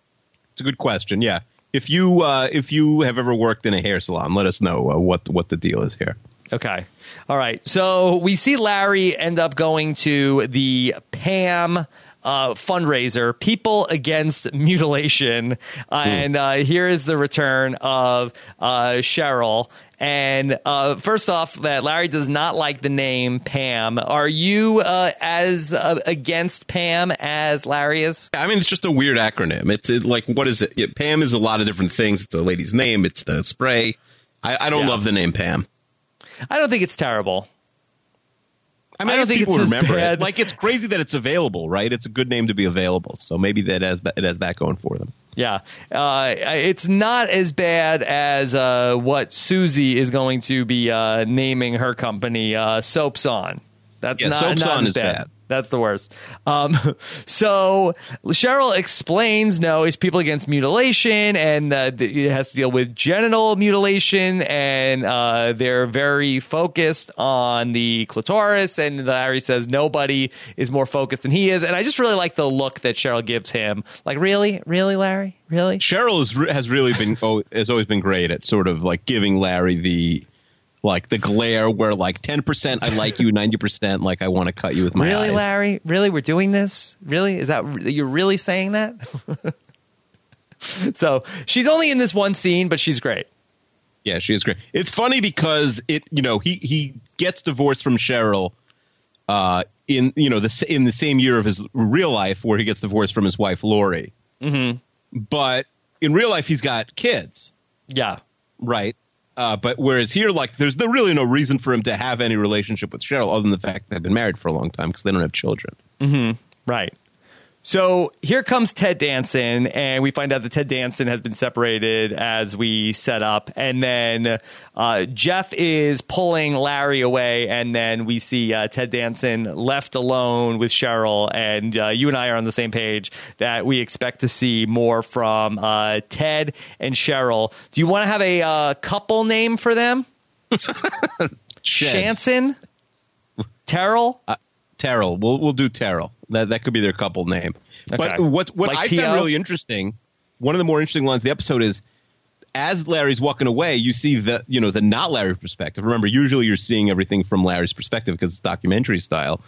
It's a good question. Yeah. If you uh, if you have ever worked in a hair salon, let us know uh, what what the deal is here. Okay. All right. So we see Larry end up going to the Pam uh, fundraiser, People Against Mutilation. Uh, And uh, here is the return of uh, Cheryl. And uh, first off, that Larry does not like the name Pam. Are you uh, as uh, against Pam as Larry is? I mean, it's just a weird acronym. It's it, like what is it? Yeah, Pam is a lot of different things. It's a lady's name. It's the spray. I, I don't Yeah. love the name Pam. I don't think it's terrible. I mean, I don't think people remember bad. it. Like it's crazy that it's available, right? It's a good name to be available. So maybe that has that it has that going for them. Yeah, uh, it's not as bad as uh, what Susie is going to be uh, naming her company, uh, Soaps On. That's Yeah, not, Soaps not On as is bad. bad. That's the worst. Um, so Cheryl explains, no, it's people against mutilation, and uh, it has to deal with genital mutilation, and uh, they're very focused on the clitoris. And Larry says nobody is more focused than he is, and I just really like the look that Cheryl gives him. Like, really, really, Larry, really? Cheryl is, has really been has always been great at sort of like giving Larry the like the glare where like ten percent I like you, ninety percent like I want to cut you with my Really, eyes. Larry? Really, we're doing this? Really? Is that you're really saying that? so she's only in this one scene, but she's great. Yeah, she is great. It's funny because it you know he he gets divorced from Cheryl uh, in you know the in the same year of his real life where he gets divorced from his wife Lori. Mm-hmm. But in real life, he's got kids, Yeah. right? Uh, but whereas here, like, there's no, really no reason for him to have any relationship with Cheryl other than the fact that they've been married for a long time because they don't have children. Right. So here comes Ted Danson, and we find out that Ted Danson has been separated as we set up. And then uh, Jeff is pulling Larry away, and then we see uh, Ted Danson left alone with Cheryl. And uh, you and I are on the same page that we expect to see more from uh, Ted and Cheryl. Do you want to have a uh, couple name for them? Shanson? Terrell? Uh, Terrell. We'll we'll do Terrell. That that could be their couple name. Okay. But what what Like I found really interesting, one of the more interesting lines of the episode is as Larry's walking away, you see the you know the not Larry perspective. Remember, usually you're seeing everything from Larry's perspective because it's documentary style,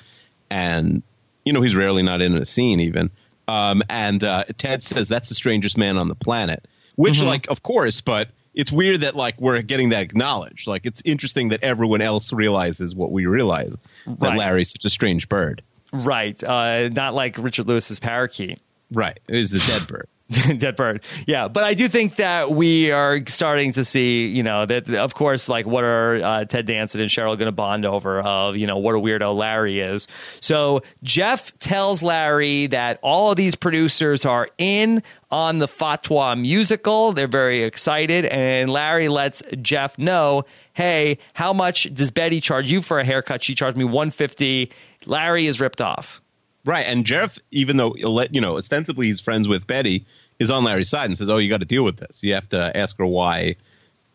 and you know he's rarely not in a scene even. Um, and uh, Ted says that's the strangest man on the planet, which Mm-hmm. like of course, but it's weird that like we're getting that acknowledged. Like it's interesting that everyone else realizes what we realize that Right. Larry's such a strange bird. Right. Uh, not like Richard Lewis's parakeet. Right, It was a dead bird. Dead bird. Yeah, but I do think that we are starting to see, you know, that of course, like what are uh, Ted Danson and Cheryl going to bond over of, you know, what a weirdo Larry is. So Jeff tells Larry that all of these producers are in on the Fatwa musical. They're very excited, and Larry lets Jeff know, "Hey, how much does Betty charge you for a haircut? She charged me one fifty. Larry is ripped off. Right, and Jeff, even though you know ostensibly he's friends with Betty, is on Larry's side and says, "Oh, you got to deal with this. You have to ask her why,"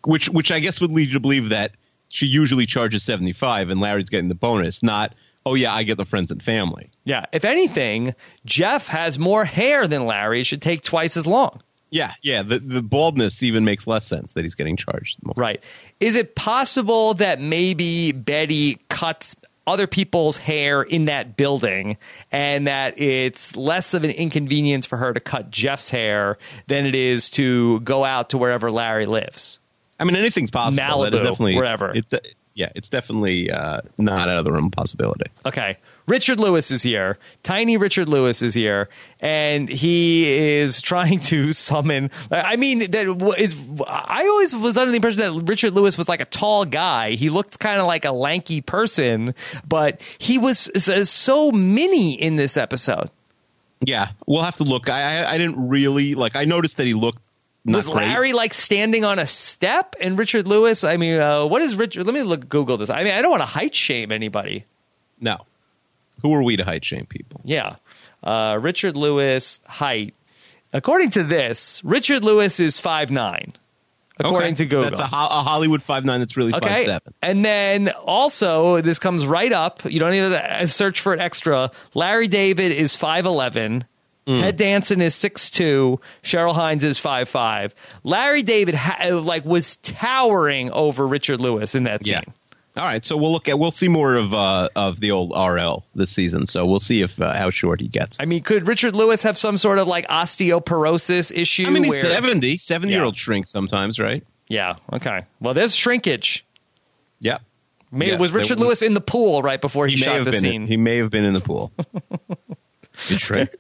which which I guess would lead you to believe that she usually charges seventy five and Larry's getting the bonus, not oh yeah, I get the friends and family. Yeah. If anything, Jeff has more hair than Larry. It should take twice as long. Yeah, yeah. The the baldness even makes less sense that he's getting charged more. Right. Is it possible that maybe Betty cuts other people's hair in that building and that it's less of an inconvenience for her to cut Jeff's hair than it is to go out to wherever Larry lives? I mean, anything's possible. that is Malibu, definitely wherever. It's, yeah, it's definitely uh, not out of the realm of possibility. Okay. Richard Lewis is here. Tiny Richard Lewis is here, and he is trying to summon. I mean, that w- I always was under the impression that Richard Lewis was like a tall guy. He looked kind of like a lanky person, but he was so mini in this episode. Yeah, we'll have to look. I I, I didn't really like. I noticed that he looked not was great. Larry like standing on a step, and Richard Lewis? I mean, uh, what is Richard? Let me look Google this. I mean, I don't want to height shame anybody. No, who are we to height shame people? Yeah. Uh, Richard Lewis height. According to this, Richard Lewis is five nine. According Okay. to Google. That's a, Ho- a Hollywood five nine. That's really five okay. seven. And then also, this comes right up. You don't need to search for it extra. Larry David is 5'11. Hmm. Ted Danson is 6'2. Cheryl Hines is 5'5. Larry David ha- like was towering over Richard Lewis in that scene. Yeah. All right, so we'll look at we'll see more of uh, of the old RL this season. So we'll see if uh, how short he gets. I mean, could Richard Lewis have some sort of like osteoporosis issue? I mean, he's where, 70. 70 year old shrink sometimes, right? Yeah. Okay. Well, there's shrinkage. Maybe Yes, was Richard was- Lewis in the pool right before he, He may shot the scene? He may have been in the pool. Good.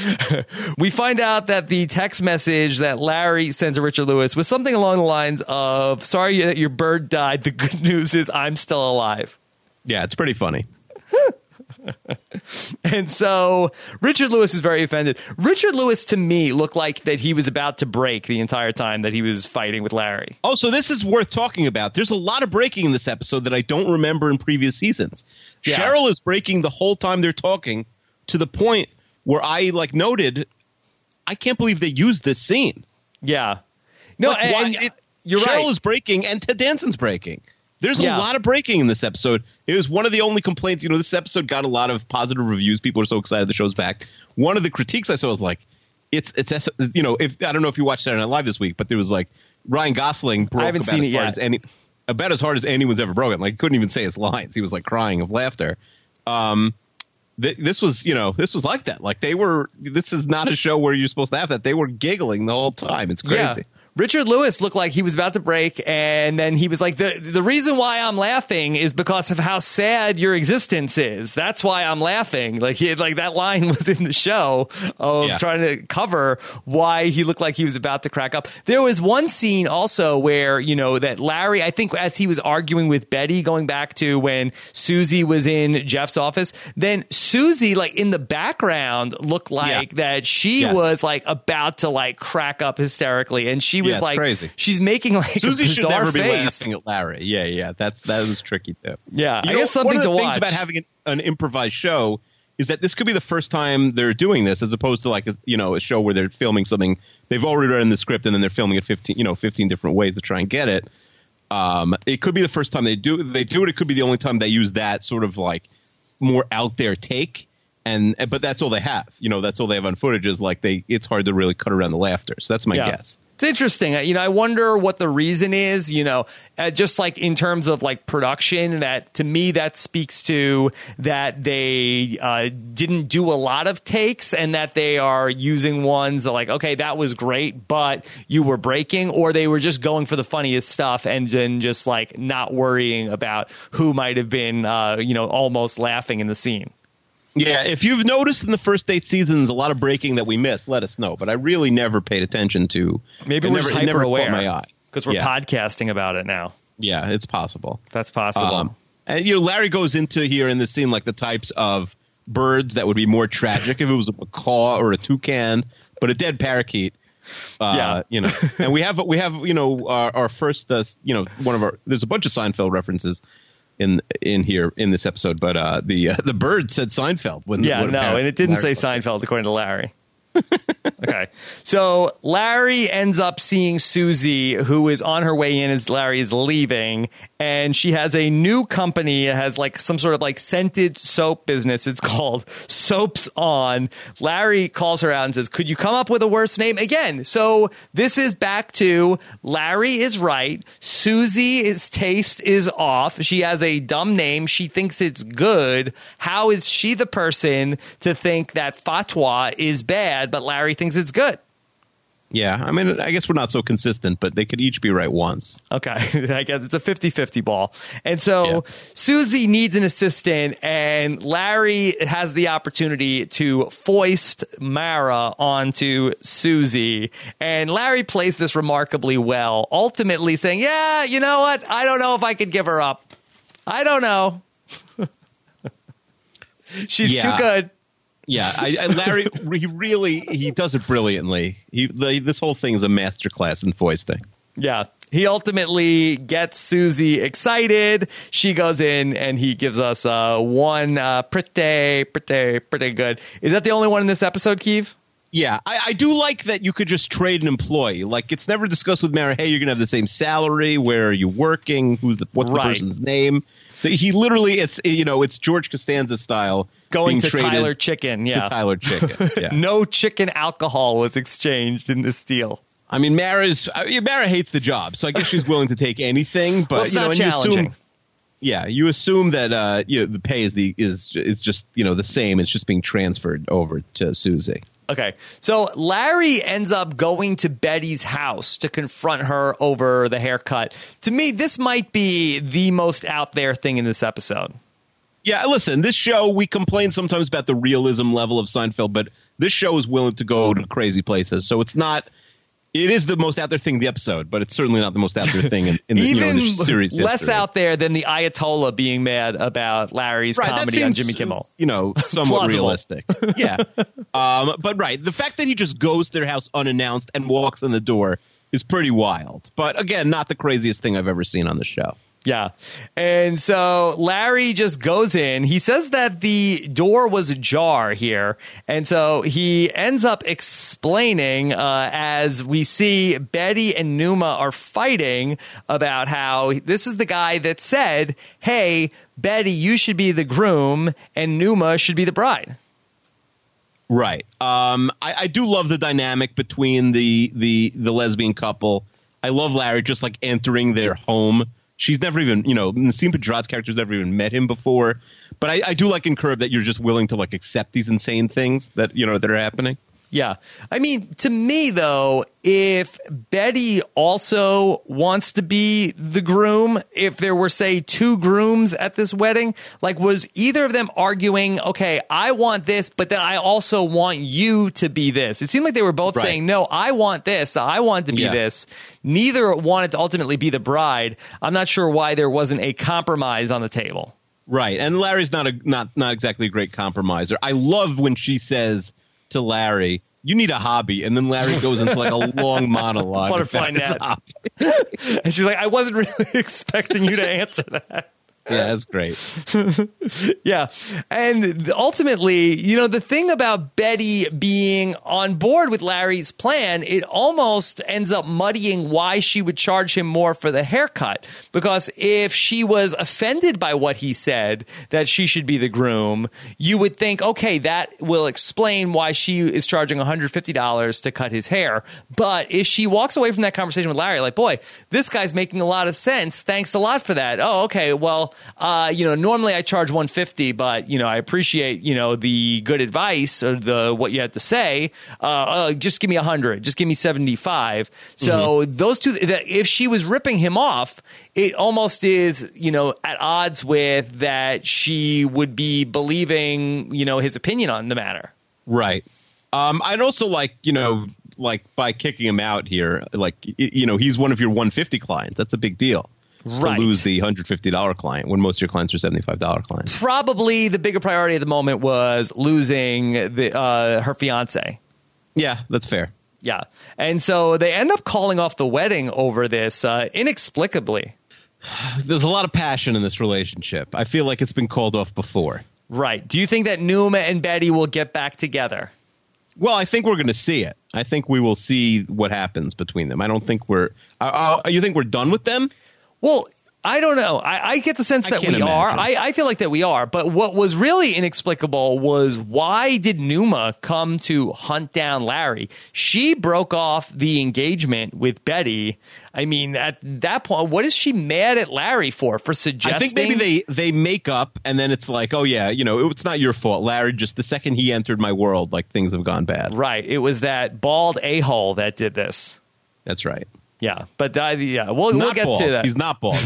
we find out that the text message that Larry sent to Richard Lewis was something along the lines of "Sorry that your bird died. The good news is I'm still alive." Yeah, it's pretty funny. And so Richard Lewis is very offended. Richard Lewis to me looked like that he was about to break the entire time that he was fighting with Larry. Oh, so this is worth talking about. There's a lot of breaking in this episode that I don't remember in previous seasons. Yeah. Cheryl is breaking the whole time they're talking to the point where I like noted, I can't believe they used this scene. Yeah. No, Like, and, why- and it- you're Cheryl right. is breaking and Ted Danson's breaking. There's Yeah. a lot of breaking in this episode. It was one of the only complaints. You know, this episode got a lot of positive reviews. People are so excited the show's back. One of the critiques I saw was like, it's it's you know, if I don't know if you watched Saturday Night Live this week, but there was like Ryan Gosling broke haven't about seen as it hard yet. as any about as hard as anyone's ever broken. Like couldn't even say his lines. He was like crying of laughter. Um, th- this was you know this was like that. Like they were. This is not a show where you're supposed to have that. They were giggling the whole time. It's crazy. Yeah. Richard Lewis looked like he was about to break, and then he was like, "the The reason why I'm laughing is because of how sad your existence is. That's why I'm laughing." Like he, like that line was in the show of Yeah. trying to cover why he looked like he was about to crack up. There was one scene also where you know that Larry, I think, as he was arguing with Betty, going back to when Susie was in Jeff's office, then Susie, like in the background, looked like that she Yes. was like about to like crack up hysterically, and she was Yeah, like, crazy. she's making like Susie a should bizarre never be face. laughing at Larry. Yeah, yeah, that's that was tricky too. Yeah, you I know, guess something one of the to things watch. about having an, an improvised show is that this could be the first time they're doing this, as opposed to like a, you know a show where they're filming something they've already written the script and then they're filming it fifteen you know fifteen different ways to try and get it. Um, it could be the first time they do they do it. It could be the only time they use that sort of like more out there take. and but that's all they have. You know, that's all they have on footage. Is like they. It's hard to really cut around the laughter. So that's my Yeah. guess. It's interesting. You know, I wonder what the reason is, you know, uh, just like in terms of like production, that to me, that speaks to that they uh, didn't do a lot of takes and that they are using ones that like, okay, that was great, but you were breaking, or they were just going for the funniest stuff and then just like not worrying about who might have been, uh, you know, almost laughing in the scene. Yeah, if you've noticed in the first eight seasons a lot of breaking that we missed, let us know. But I really never paid attention to. Maybe it we're never, just never hyper aware because we're yeah. podcasting about it now. Yeah, it's possible. That's possible. Um, and you know, Larry goes into here in this scene like the types of birds that would be more tragic if it was a macaw or a toucan, but a dead parakeet. Uh, Yeah. you know, and we have we have you know our, our first uh, you know one of our there's a bunch of Seinfeld references in in here in this episode, but uh, the uh, the bird said Seinfeld when Yeah, no, and it didn't Larry- say Seinfeld according to Larry. okay. So Larry ends up seeing Susie, who is on her way in as Larry is leaving, and she has a new company. It has like some sort of like scented soap business. It's called Soaps On. Larry calls her out and says, Could you come up with a worse name? Again, so this is back to Larry is right. Susie's taste is off. She has a dumb name. She thinks it's good. How is she the person to think that fatwa is bad, but Larry thinks it's good? Yeah, I mean, I guess we're not so consistent, but they could each be right once. Okay, I guess it's a 50 50 ball. And so Yeah. Susie needs an assistant, and Larry has the opportunity to foist Mara onto Susie. And Larry plays this remarkably well, ultimately saying, Yeah, you know what? I don't know if I could give her up. I don't know. She's Yeah. too good. Yeah, I, I, Larry, he really he does it brilliantly. He the, this whole thing is a masterclass in foisting. Yeah. He ultimately gets Susie excited. She goes in and he gives us uh, one uh, pretty, pretty, pretty good. Is that the only one in this episode, Keeve? Yeah, I, I do like that you could just trade an employee. Like it's never discussed with Mara. Hey, you're gonna have the same salary. Where are you working? Who's the what's Right. the person's name? He literally, it's you know, it's George Costanza style Going to Tyler Chicken. Yeah. to Tyler Chicken. Yeah. No chicken alcohol was exchanged in this deal. I mean, Mara's I mean, Mara hates the job, so I guess she's willing to take anything. But Well, you know, and you challenging. assume, yeah, you assume that uh, you know, the pay is the is is just you know the same. It's just being transferred over to Susie. Okay. So Larry ends up going to Betty's house to confront her over the haircut. To me, this might be the most out there thing in this episode. Yeah, listen, this show we complain sometimes about the realism level of Seinfeld, but this show is willing to go to crazy places. So it's not. It is the most out there thing in the episode, but it's certainly not the most out there thing in, in the, you know, Even the series. less history. out there than the Ayatollah being mad about Larry's Right, comedy on Jimmy Kimmel. You know, somewhat realistic. Yeah, um, but right, the fact that he just goes to their house unannounced and walks in the door is pretty wild. But again, not the craziest thing I've ever seen on the show. Yeah. And so Larry just goes in. He says that the door was ajar here. And so he ends up explaining uh, as we see Betty and Numa are fighting about how this is the guy that said, Hey, Betty, you should be the groom and Numa should be the bride. Right. Um, I, I do love the dynamic between the the the lesbian couple. I love Larry just like entering their home. She's never even, you know, Nasim Pedrad's character's never even met him before. But I, I do like in Curb that you're just willing to like accept these insane things that you know that are happening. Yeah. I mean, to me, though, if Betty also wants to be the groom, if there were, say, two grooms at this wedding, like, was either of them arguing, okay, I want this, but then I also want you to be this? It seemed like they were both Right. saying, no, I want this, I want to be Yeah. this. Neither wanted to ultimately be the bride. I'm not sure why there wasn't a compromise on the table. Right. And Larry's not a not not exactly a great compromiser. I love when she says to Larry, "You need a hobby," and then Larry goes into like a long monologue. Butterfly net. And she's like, I wasn't really expecting you to answer that. Yeah, that's great. yeah. And ultimately, you know, the thing about Betty being on board with Larry's plan, it almost ends up muddying why she would charge him more for the haircut. Because if she was offended by what he said, that she should be the groom, you would think, okay, that will explain why she is charging $150 to cut his hair. But if she walks away from that conversation with Larry, like, boy, this guy's making a lot of sense. Thanks a lot for that. Oh, okay. Well, uh, you know, normally I charge 150, but you know, I appreciate you know the good advice or the what you had to say. Uh, uh, just give me a hundred. Just give me 75. So mm-hmm. those two, if she was ripping him off, it almost is you know at odds with that she would be believing you know his opinion on the matter. Right. Um, I'd also like you know like by kicking him out here, like you know he's one of your 150 clients. That's a big deal right. to lose the $150 client when most of your clients are $75 clients. Probably the bigger priority at the moment was losing the, uh, her fiance. Yeah, that's fair. Yeah. And so they end up calling off the wedding over this uh, inexplicably. There's a lot of passion in this relationship. I feel like it's been called off before. Right. Do you think that Numa and Betty will get back together? Well, I think we're going to see it. I think we will see what happens between them. I don't think we're. Uh, uh, you think we're done with them? Well, I don't know. I, I, get the sense that we imagine. are. I, I, feel like that we are. But what was really inexplicable was why did Numa come to hunt down Larry? She broke off the engagement with Betty. I mean, at that point, what is she mad at Larry for? For suggesting? I think maybe they they make up, and then it's like, oh yeah, you know, it's not your fault, Larry. Just the second he entered my world, like things have gone bad. Right. It was that bald a hole that did this. That's right. Yeah, but yeah, we'll, we'll get bald. to that. He's not bald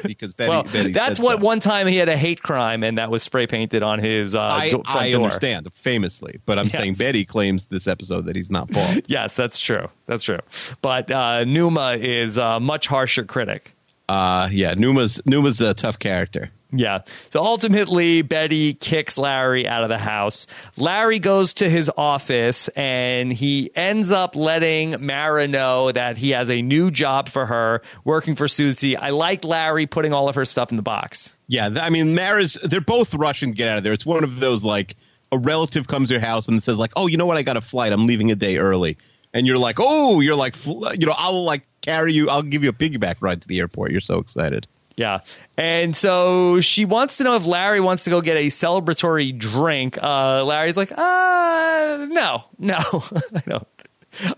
because Betty. well, Betty that's what so. one time he had a hate crime and that was spray painted on his. Uh, I, do- I understand famously, but I'm yes. saying Betty claims this episode that he's not bald. yes, that's true. That's true. But uh, Numa is a much harsher critic. Uh, yeah, Numa's Numa's a tough character. Yeah. So ultimately, Betty kicks Larry out of the house. Larry goes to his office and he ends up letting Mara know that he has a new job for her working for Susie. I like Larry putting all of her stuff in the box. Yeah. I mean, Mara's, they're both rushing to get out of there. It's one of those like a relative comes to your house and says, like, oh, you know what? I got a flight. I'm leaving a day early. And you're like, oh, you're like, you know, I'll like carry you. I'll give you a piggyback ride to the airport. You're so excited. Yeah. And so she wants to know if Larry wants to go get a celebratory drink. Uh, Larry's like, uh, no, no, I don't.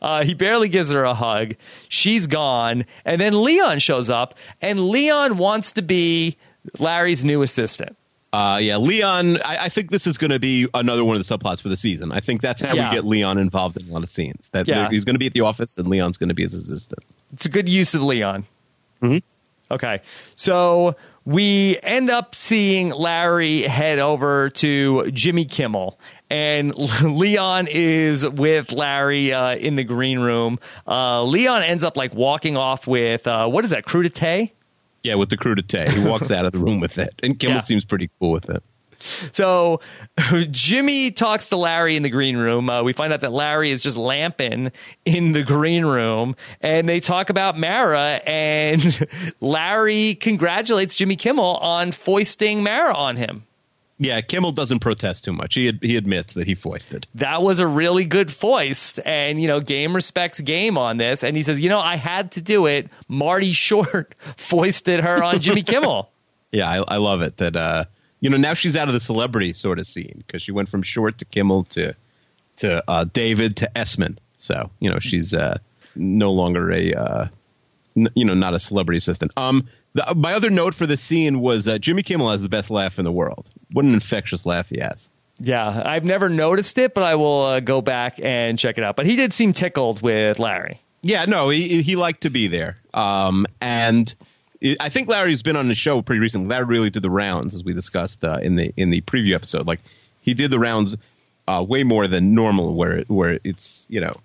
Uh, he barely gives her a hug. She's gone. And then Leon shows up, and Leon wants to be Larry's new assistant. Uh, yeah, Leon. I, I think this is going to be another one of the subplots for the season. I think that's how yeah. we get Leon involved in a lot of scenes. That yeah. he's going to be at the office, and Leon's going to be his assistant. It's a good use of Leon. Mm-hmm. Okay. So we end up seeing Larry head over to Jimmy Kimmel. And Leon is with Larry uh, in the green room. Uh, Leon ends up like walking off with uh, what is that crudité? Yeah, with the crudité. He walks out of the room with it, and Kimmel yeah. seems pretty cool with it. So Jimmy talks to Larry in the green room. Uh, we find out that Larry is just lamping in the green room, and they talk about Mara. And Larry congratulates Jimmy Kimmel on foisting Mara on him. Yeah, Kimmel doesn't protest too much. He he admits that he foisted. That was a really good foist, and you know, game respects game on this. And he says, you know, I had to do it. Marty Short foisted her on Jimmy Kimmel. yeah, I, I love it that. Uh, you know, now she's out of the celebrity sort of scene because she went from Short to Kimmel to to uh, David to Essman. So you know, she's uh, no longer a uh, n- you know not a celebrity assistant. Um, the, my other note for the scene was uh, Jimmy Kimmel has the best laugh in the world. What an infectious laugh he has. Yeah, I've never noticed it, but I will uh, go back and check it out. But he did seem tickled with Larry. Yeah, no, he he liked to be there. Um, and I think Larry's been on the show pretty recently. Larry really did the rounds, as we discussed uh, in the in the preview episode. Like he did the rounds uh, way more than normal, where where it's you know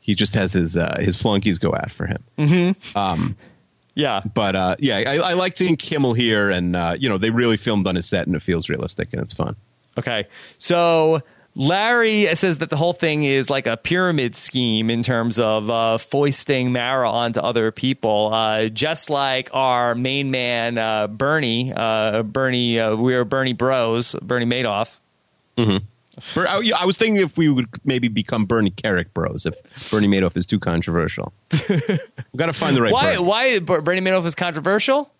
he just has his uh, his flunkies go out for him. Mm-hmm. Um, yeah, but uh, yeah, I, I like seeing Kimmel here, and uh, you know they really filmed on his set, and it feels realistic and it's fun. Okay, so Larry says that the whole thing is like a pyramid scheme in terms of uh, foisting Mara onto other people, uh, just like our main man uh, Bernie. Uh, Bernie, uh, we're Bernie Bros, Bernie Madoff. Ber- I, I was thinking if we would maybe become Bernie Kerik Bros. If Bernie Madoff is too controversial, we've got to find the right. Why? Bernie. Why Bernie Madoff is controversial?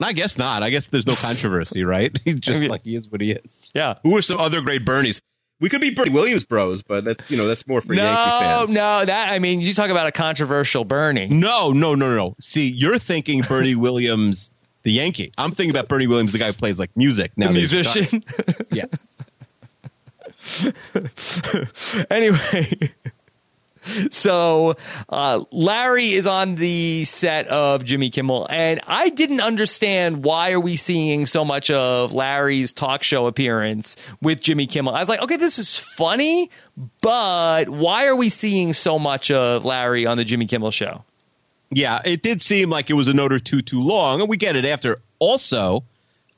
I guess not. I guess there's no controversy, right? He's just I mean- like he is what he is. Yeah. Who are some other great Bernies? We could be Bernie Williams Bros, but that's you know that's more for Yankee No, fans. no. That I mean, you talk about a controversial Bernie. No, no, no, no. See, you're thinking Bernie Williams, the Yankee. I'm thinking about Bernie Williams, the guy who plays like music. Now the musician. Yeah. anyway, so uh, Larry is on the set of Jimmy Kimmel, and I didn't understand why are we seeing so much of Larry's talk show appearance with Jimmy Kimmel. I was like, okay, this is funny, but why are we seeing so much of Larry on the Jimmy Kimmel show? Yeah, it did seem like it was a note or two too long, and we get it after. Also,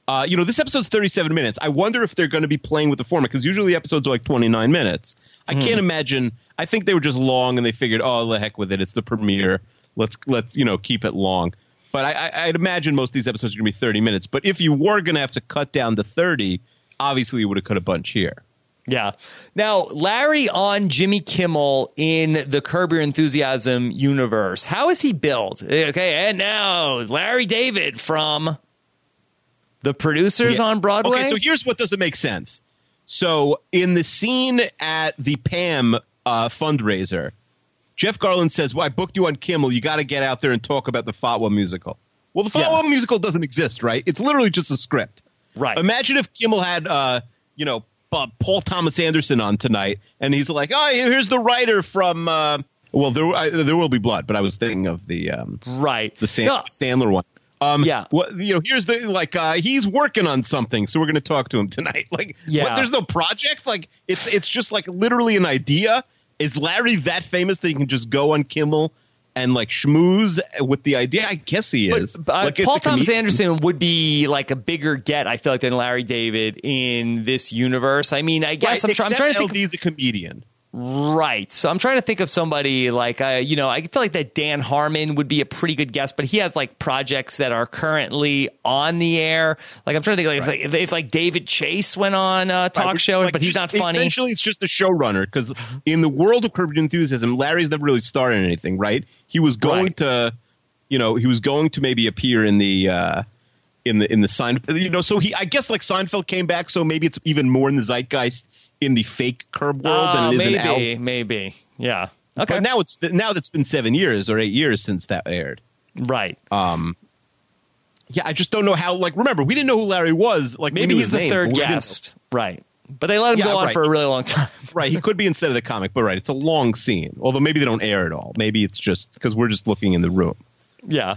uh, you know, this episode's 37 minutes. I wonder if they're going to be playing with the format because usually episodes are like 29 minutes. I can't imagine. I think they were just long, and they figured, oh, the heck with it. It's the premiere. Let's let's you know keep it long. But I, I, I'd imagine most of these episodes are going to be 30 minutes. But if you were going to have to cut down to 30, obviously you would have cut a bunch here. Yeah. Now, Larry on Jimmy Kimmel in the Curb Your Enthusiasm universe. How is he built? Okay, and now Larry David from the producers Yeah. on Broadway. Okay, so here's what doesn't make sense. So in the scene at the Pam uh, fundraiser, Jeff Garlin says, "Well, I booked you on Kimmel. You got to get out there and talk about the Fatwa musical." Well, the Fatwa Yeah. musical doesn't exist, right? It's literally just a script. right. Imagine if Kimmel had, uh, you know, uh, Paul Thomas Anderson on tonight, and he's like, "Oh, here's the writer from." Uh, well, there, I, there will be blood, but I was thinking of the um, right. the San- No, Sandler one. Um, Yeah. What you know? Here's the like. Uh, he's working on something, so we're going to talk to him tonight. Like, Yeah. what, there's no project. Like, it's it's just like literally an idea. Is Larry that famous that he can just go on Kimmel and like schmooze with the idea? I guess he is. but, uh, like, Paul Thomas. Anderson would be like a bigger get, I feel like, than Larry David in this universe. I mean, I guess Right, I'm, try- I'm trying to think. LD is a comedian. Right. So I'm trying to think of somebody like, uh, you know, I feel like that Dan Harmon would be a pretty good guest, but he has like projects that are currently on the air. Like I'm trying to think like, if, if, like David Chase went on a talk Right, show, like, but he's just- not funny. Essentially, it's just a showrunner because in the world of Curb Your Enthusiasm, Larry's never really started anything, right? He was going Right. to, you know, he was going to maybe appear in the. Uh, in the in the sign, you know, so he I guess like Seinfeld came back, so maybe it's even more in the zeitgeist in the fake Curb world Oh, than it is in maybe, Al. maybe. Yeah. Okay. But now it's now that's been seven years or eight years since that aired. right. Um. Yeah, I just don't know how. Like, remember, we didn't know who Larry was. Like, maybe he's the name, third but we didn't know. guest. Right. But they let him Yeah, go on right. for a really long time. Right, he could be instead of the comic, but right, it's a long scene. Although maybe they don't air it all. Maybe it's just because we're just looking in the room. Yeah.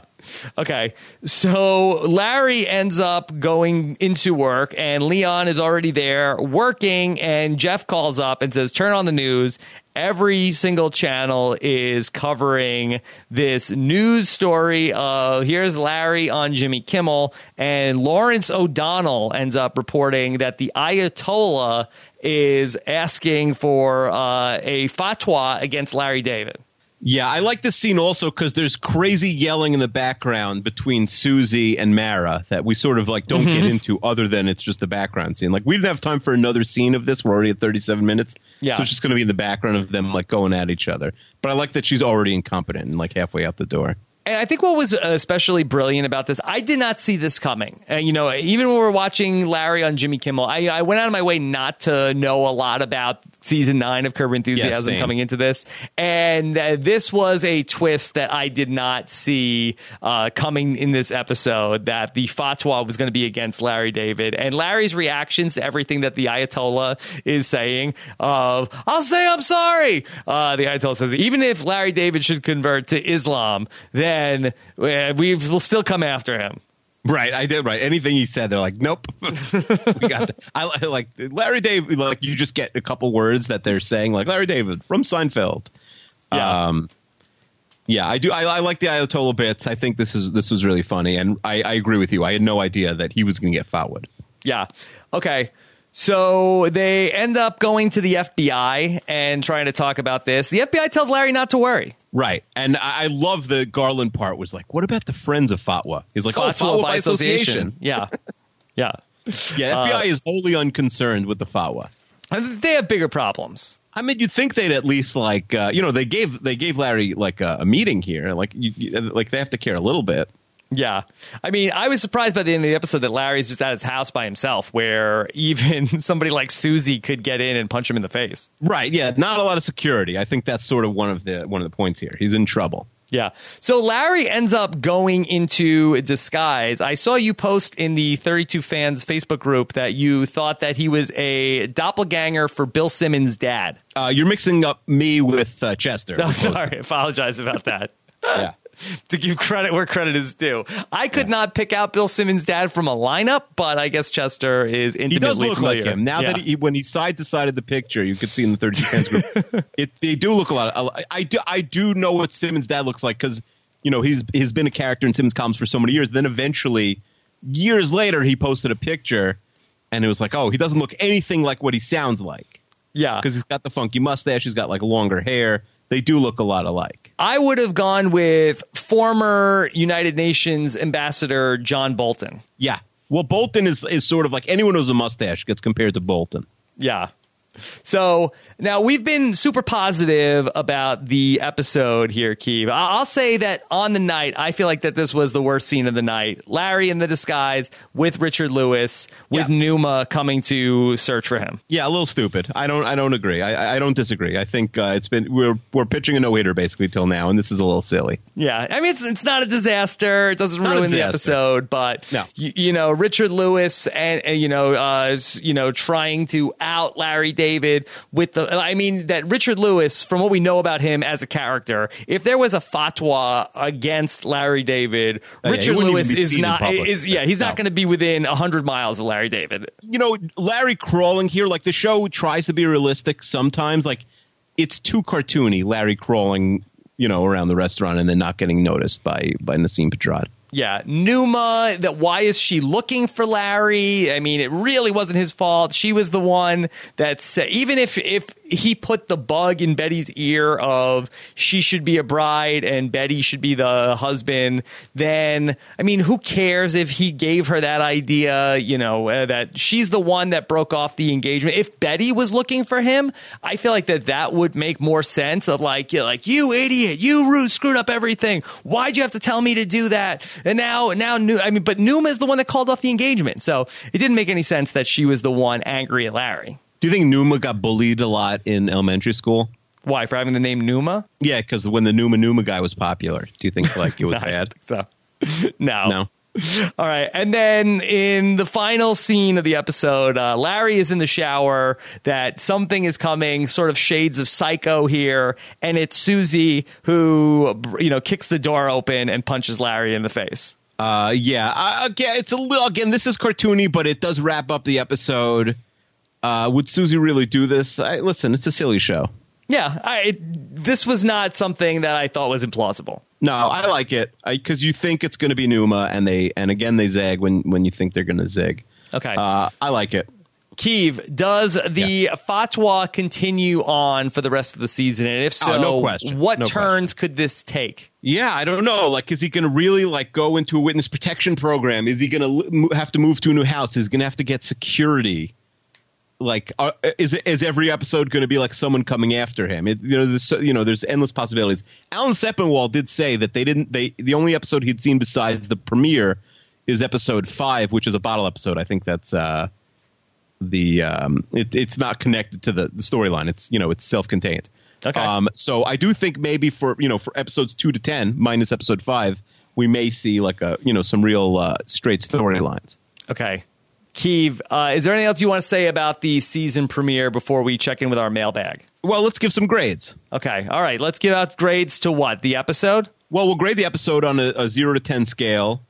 Okay. So Larry ends up going into work, and Leon is already there working. And Jeff calls up and says, Turn on the news. Every single channel is covering this news story of here's Larry on Jimmy Kimmel. And Lawrence O'Donnell ends up reporting that the Ayatollah is asking for uh, a fatwa against Larry David. Yeah, I like this scene also because there's crazy yelling in the background between Susie and Mara that we sort of like don't Mm-hmm. get into other than it's just a background scene. Like we didn't have time for another scene of this. We're already at 37 minutes. Yeah. So it's just going to be in the background of them like going at each other. But I like that she's already incompetent and like halfway out the door. And I think what was especially brilliant about this, I did not see this coming. Uh, you know, even when we were watching Larry on Jimmy Kimmel, I, I went out of my way not to know a lot about season nine of Curb Enthusiasm same. coming into this. And uh, this was a twist that I did not see uh, coming in this episode that the fatwa was going to be against Larry David. And Larry's reactions to everything that the Ayatollah is saying of, I'll say I'm sorry. Uh, the Ayatollah says, even if Larry David should convert to Islam, then uh, we will still come after him. Right, I did right. Anything he said, they're like, nope. we got that. I like Larry David. Like you just get a couple words that they're saying, like Larry David from Seinfeld. Yeah. Um, yeah, I do. I, I like the Ayatollah bits. I think this is this was really funny, and I, I agree with you. I had no idea that he was going to get fouled. Yeah. Okay. So they end up going to the FBI and trying to talk about this. The FBI tells Larry not to worry. Right. And I, love the Garlin part was like, what about the friends of Fatwa? He's like, oh, Fatwa by association. Yeah. Yeah. Yeah, FBI is wholly unconcerned with the Fatwa. They have bigger problems. I mean, you'd think they'd at least like, uh, you know, they gave they gave Larry like a, a meeting here, like you, you- like they have to care a little bit. Yeah. I mean, I was surprised by the end of the episode that Larry's just at his house by himself, where even somebody like Susie could get in and punch him in the face. Right? Yeah, not a lot of security. I think that's sort of one of the one of the points here. He's in trouble. Yeah. So Larry ends up going into disguise. I saw you post in the 32 fans Facebook group that you thought that he was a doppelganger for Bill Simmons' dad. Uh, you're mixing up me with uh, Chester. Oh, sorry. Apologize about that. Yeah. To give credit where credit is due. I could not pick out Bill Simmons' dad from a lineup, but I guess Chester is intimately He does look familiar. like him. Now Yeah. that he, when he side to side of the picture, you could see in the 32 fans group, it, they do look a lot. lot- I do, I do know what Simmons' dad looks like because you know he's he's been a character in Simmons columns for so many years. Then eventually, years later, he posted a picture, and it was like, oh, he doesn't look anything like what he sounds like yeah. because he's got the funky mustache, he's got like longer hair. They do look a lot alike. I would have gone with former United Nations ambassador John Bolton. Yeah. Well, Bolton is is sort of like anyone who has a mustache gets compared to Bolton. Yeah. So now we've been super positive about the episode here, Keeve. I- I'll say that on the night, I feel like that this was the worst scene of the night. Larry in the disguise with Richard Lewis, with Yeah. Numa coming to search for him. Yeah, a little stupid. I don't. I don't agree. I, I don't disagree. I think uh, it's been we're we're pitching a no hitter basically till now, and this is a little silly. Yeah, I mean it's, it's not a disaster. It doesn't Not ruin the episode, but No. y- you know Richard Lewis and, and, you know uh, you know trying to out Larry David with the. I mean that Richard Lewis, from what we know about him as a character, if there was a fatwa against Larry David, Oh, Richard wouldn't Lewis is not is yeah he's not going to be within hundred miles of Larry David. You know, Larry crawling here, like the show tries to be realistic sometimes. Like it's too cartoony. Larry crawling, you know, around the restaurant and then not getting noticed by by Nasim Pedrad. Yeah, Numa. That why is she looking for Larry? I mean, it really wasn't his fault. She was the one that said, even if if he put the bug in Betty's ear of she should be a bride and Betty should be the husband, then I mean, who cares if he gave her that idea? You know, uh, that she's the one that broke off the engagement. If Betty was looking for him, I feel like that that would make more sense. Of like, you like you idiot, you Rude screwed up everything. Why'd you have to tell me to do that? And now, now, Nu- I mean, but Numa is the one that called off the engagement, so it didn't make any sense that she was the one angry at Larry. Do you think Numa got bullied a lot in elementary school? Why for having the name Numa? Yeah, because when the Numa Numa guy was popular, do you think like it was don't bad? So, no. No. All right. And then in the final scene of the episode, uh, Larry is in the shower, that something is coming, sort of shades of psycho here. And it's Susie who, you know, kicks the door open and punches Larry in the face. Uh, yeah. I, again, it's a little. Again, this is cartoony, but it does wrap up the episode. Uh, would Susie really do this? I, listen, it's a silly show. Yeah. I, it, this was not something that I thought was implausible. No, I like it because you think it's going to be Numa, and they and again they zag when when you think they're going to zig. Okay. Uh, I like it. Keeve, does the fatwa continue on for the rest of the season? And if so, Oh, no question. what No turns could this take? Yeah, I don't know. Like, is he going to really like go into a witness protection program? Is he going to have to move to a new house? Is he going to have to get security? Like, are, is is every episode going to be like someone coming after him? It, you know, there's you know, there's endless possibilities. Alan Sepinwall did say that they didn't. They the only episode he'd seen besides the premiere is episode five, which is a bottle episode. I think that's uh, the um, it, it's not connected to the, the storyline. It's you know, it's self contained. Okay. Um, so I do think maybe for you know for episodes two to ten minus episode five, we may see like a you know some real uh, straight storylines. Okay. Keeve, uh, is there anything else you want to say about the season premiere before we check in with our mailbag? Well, let's give some grades. Okay. All right. Let's give out grades to what? The episode? Well, we'll grade the episode on a, a zero to ten scale.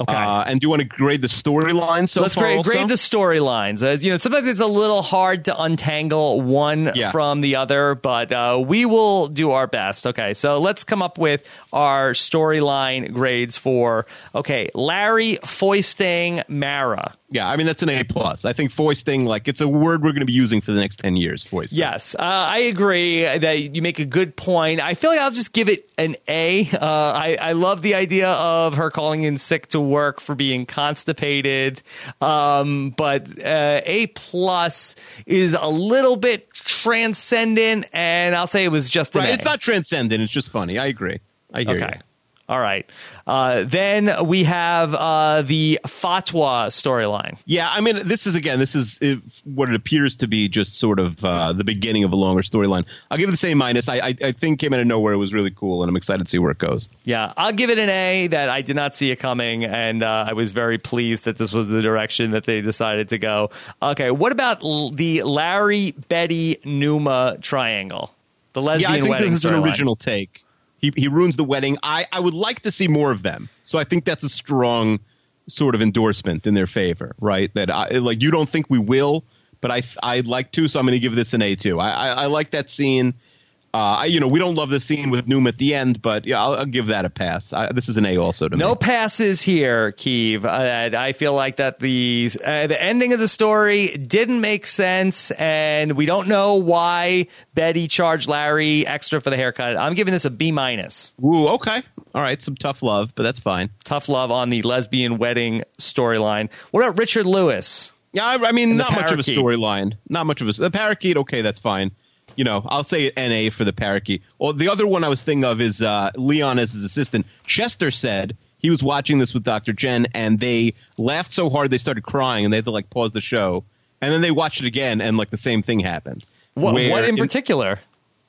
Okay. Uh, and do you want to grade the storyline so Let's far? grade, also? grade the storylines. As you know, sometimes it's a little hard to untangle one Yeah. from the other, but uh, we will do our best. Okay, so let's come up with our storyline grades for okay, Larry foisting Mara. Yeah, I mean that's an A plus. I think foisting, like it's a word we're going to be using for the next ten years. Foisting. Yes, uh, I agree that you make a good point. I feel like I'll just give it an A. Uh, I, I love the idea of her calling in sick to work for being constipated, um, but uh, A plus is a little bit transcendent, and I'll say it was just right. A. It's not transcendent. It's just funny. I agree. I hear okay. you. All right. Uh, then we have uh, the fatwa storyline. Yeah, I mean, this is again, this is it, what it appears to be just sort of uh, the beginning of a longer storyline. I'll give it the same minus. I, I, I think came out of nowhere. It was really cool, and I'm excited to see where it goes. Yeah, I'll give it an A. That I did not see it coming, and uh, I was very pleased that this was the direction that they decided to go. Okay, what about l- the Larry Betty Numa triangle? The lesbian Yeah, I think wedding this is an original take. He he ruins the wedding. I I would like to see more of them. So I think that's a strong sort of endorsement in their favor, right? That I like you don't think we will, but I I'd like to. So I'm going to give this an A too. I, I I like that scene. Uh, I, you know, we don't love the scene with Noom at the end, but yeah, I'll, I'll give that a pass. I, this is an A also to No me. passes here, Keeve. Uh, I feel like that the uh, the ending of the story didn't make sense, and we don't know why Betty charged Larry extra for the haircut. I'm giving this a B minus. Ooh, okay, all right, some tough love, but that's fine. Tough love on the lesbian wedding storyline. What about Richard Lewis? Yeah, I, I mean, And the not much of a storyline. Not much of a the parakeet. Okay, that's fine. You know, I'll say NA for the parakeet. Well, the other one I was thinking of is uh, Leon as his assistant. Chester said he was watching this with Dr. Jen, and they laughed so hard they started crying, and they had to like pause the show, and then they watched it again, and like the same thing happened. What, what in particular?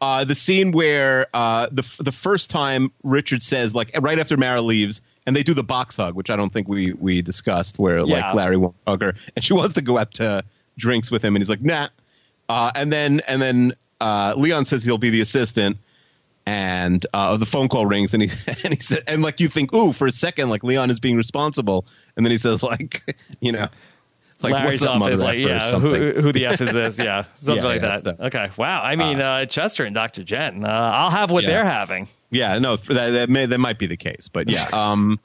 uh, the scene where uh, the the first time Richard says like right after Mara leaves and they do the box hug, which I don't think we we discussed, where Yeah. like Larry won't hug her and she wants to go out to drinks with him and he's like nah, uh, and then and then uh, Leon says he'll be the assistant. And uh, the phone call rings, and he and he said, and like you think, ooh, for a second, like Leon is being responsible, and then he says, like, you know, like Larry's what's up, off mother like, yeah, who, who the F is this? Yeah, something Yeah, like yeah, that. so- okay, wow. I mean, uh, Chester and Dr. Jen, uh, I'll have what they're having. Yeah, no, that that, may, that might be the case, but yeah, um,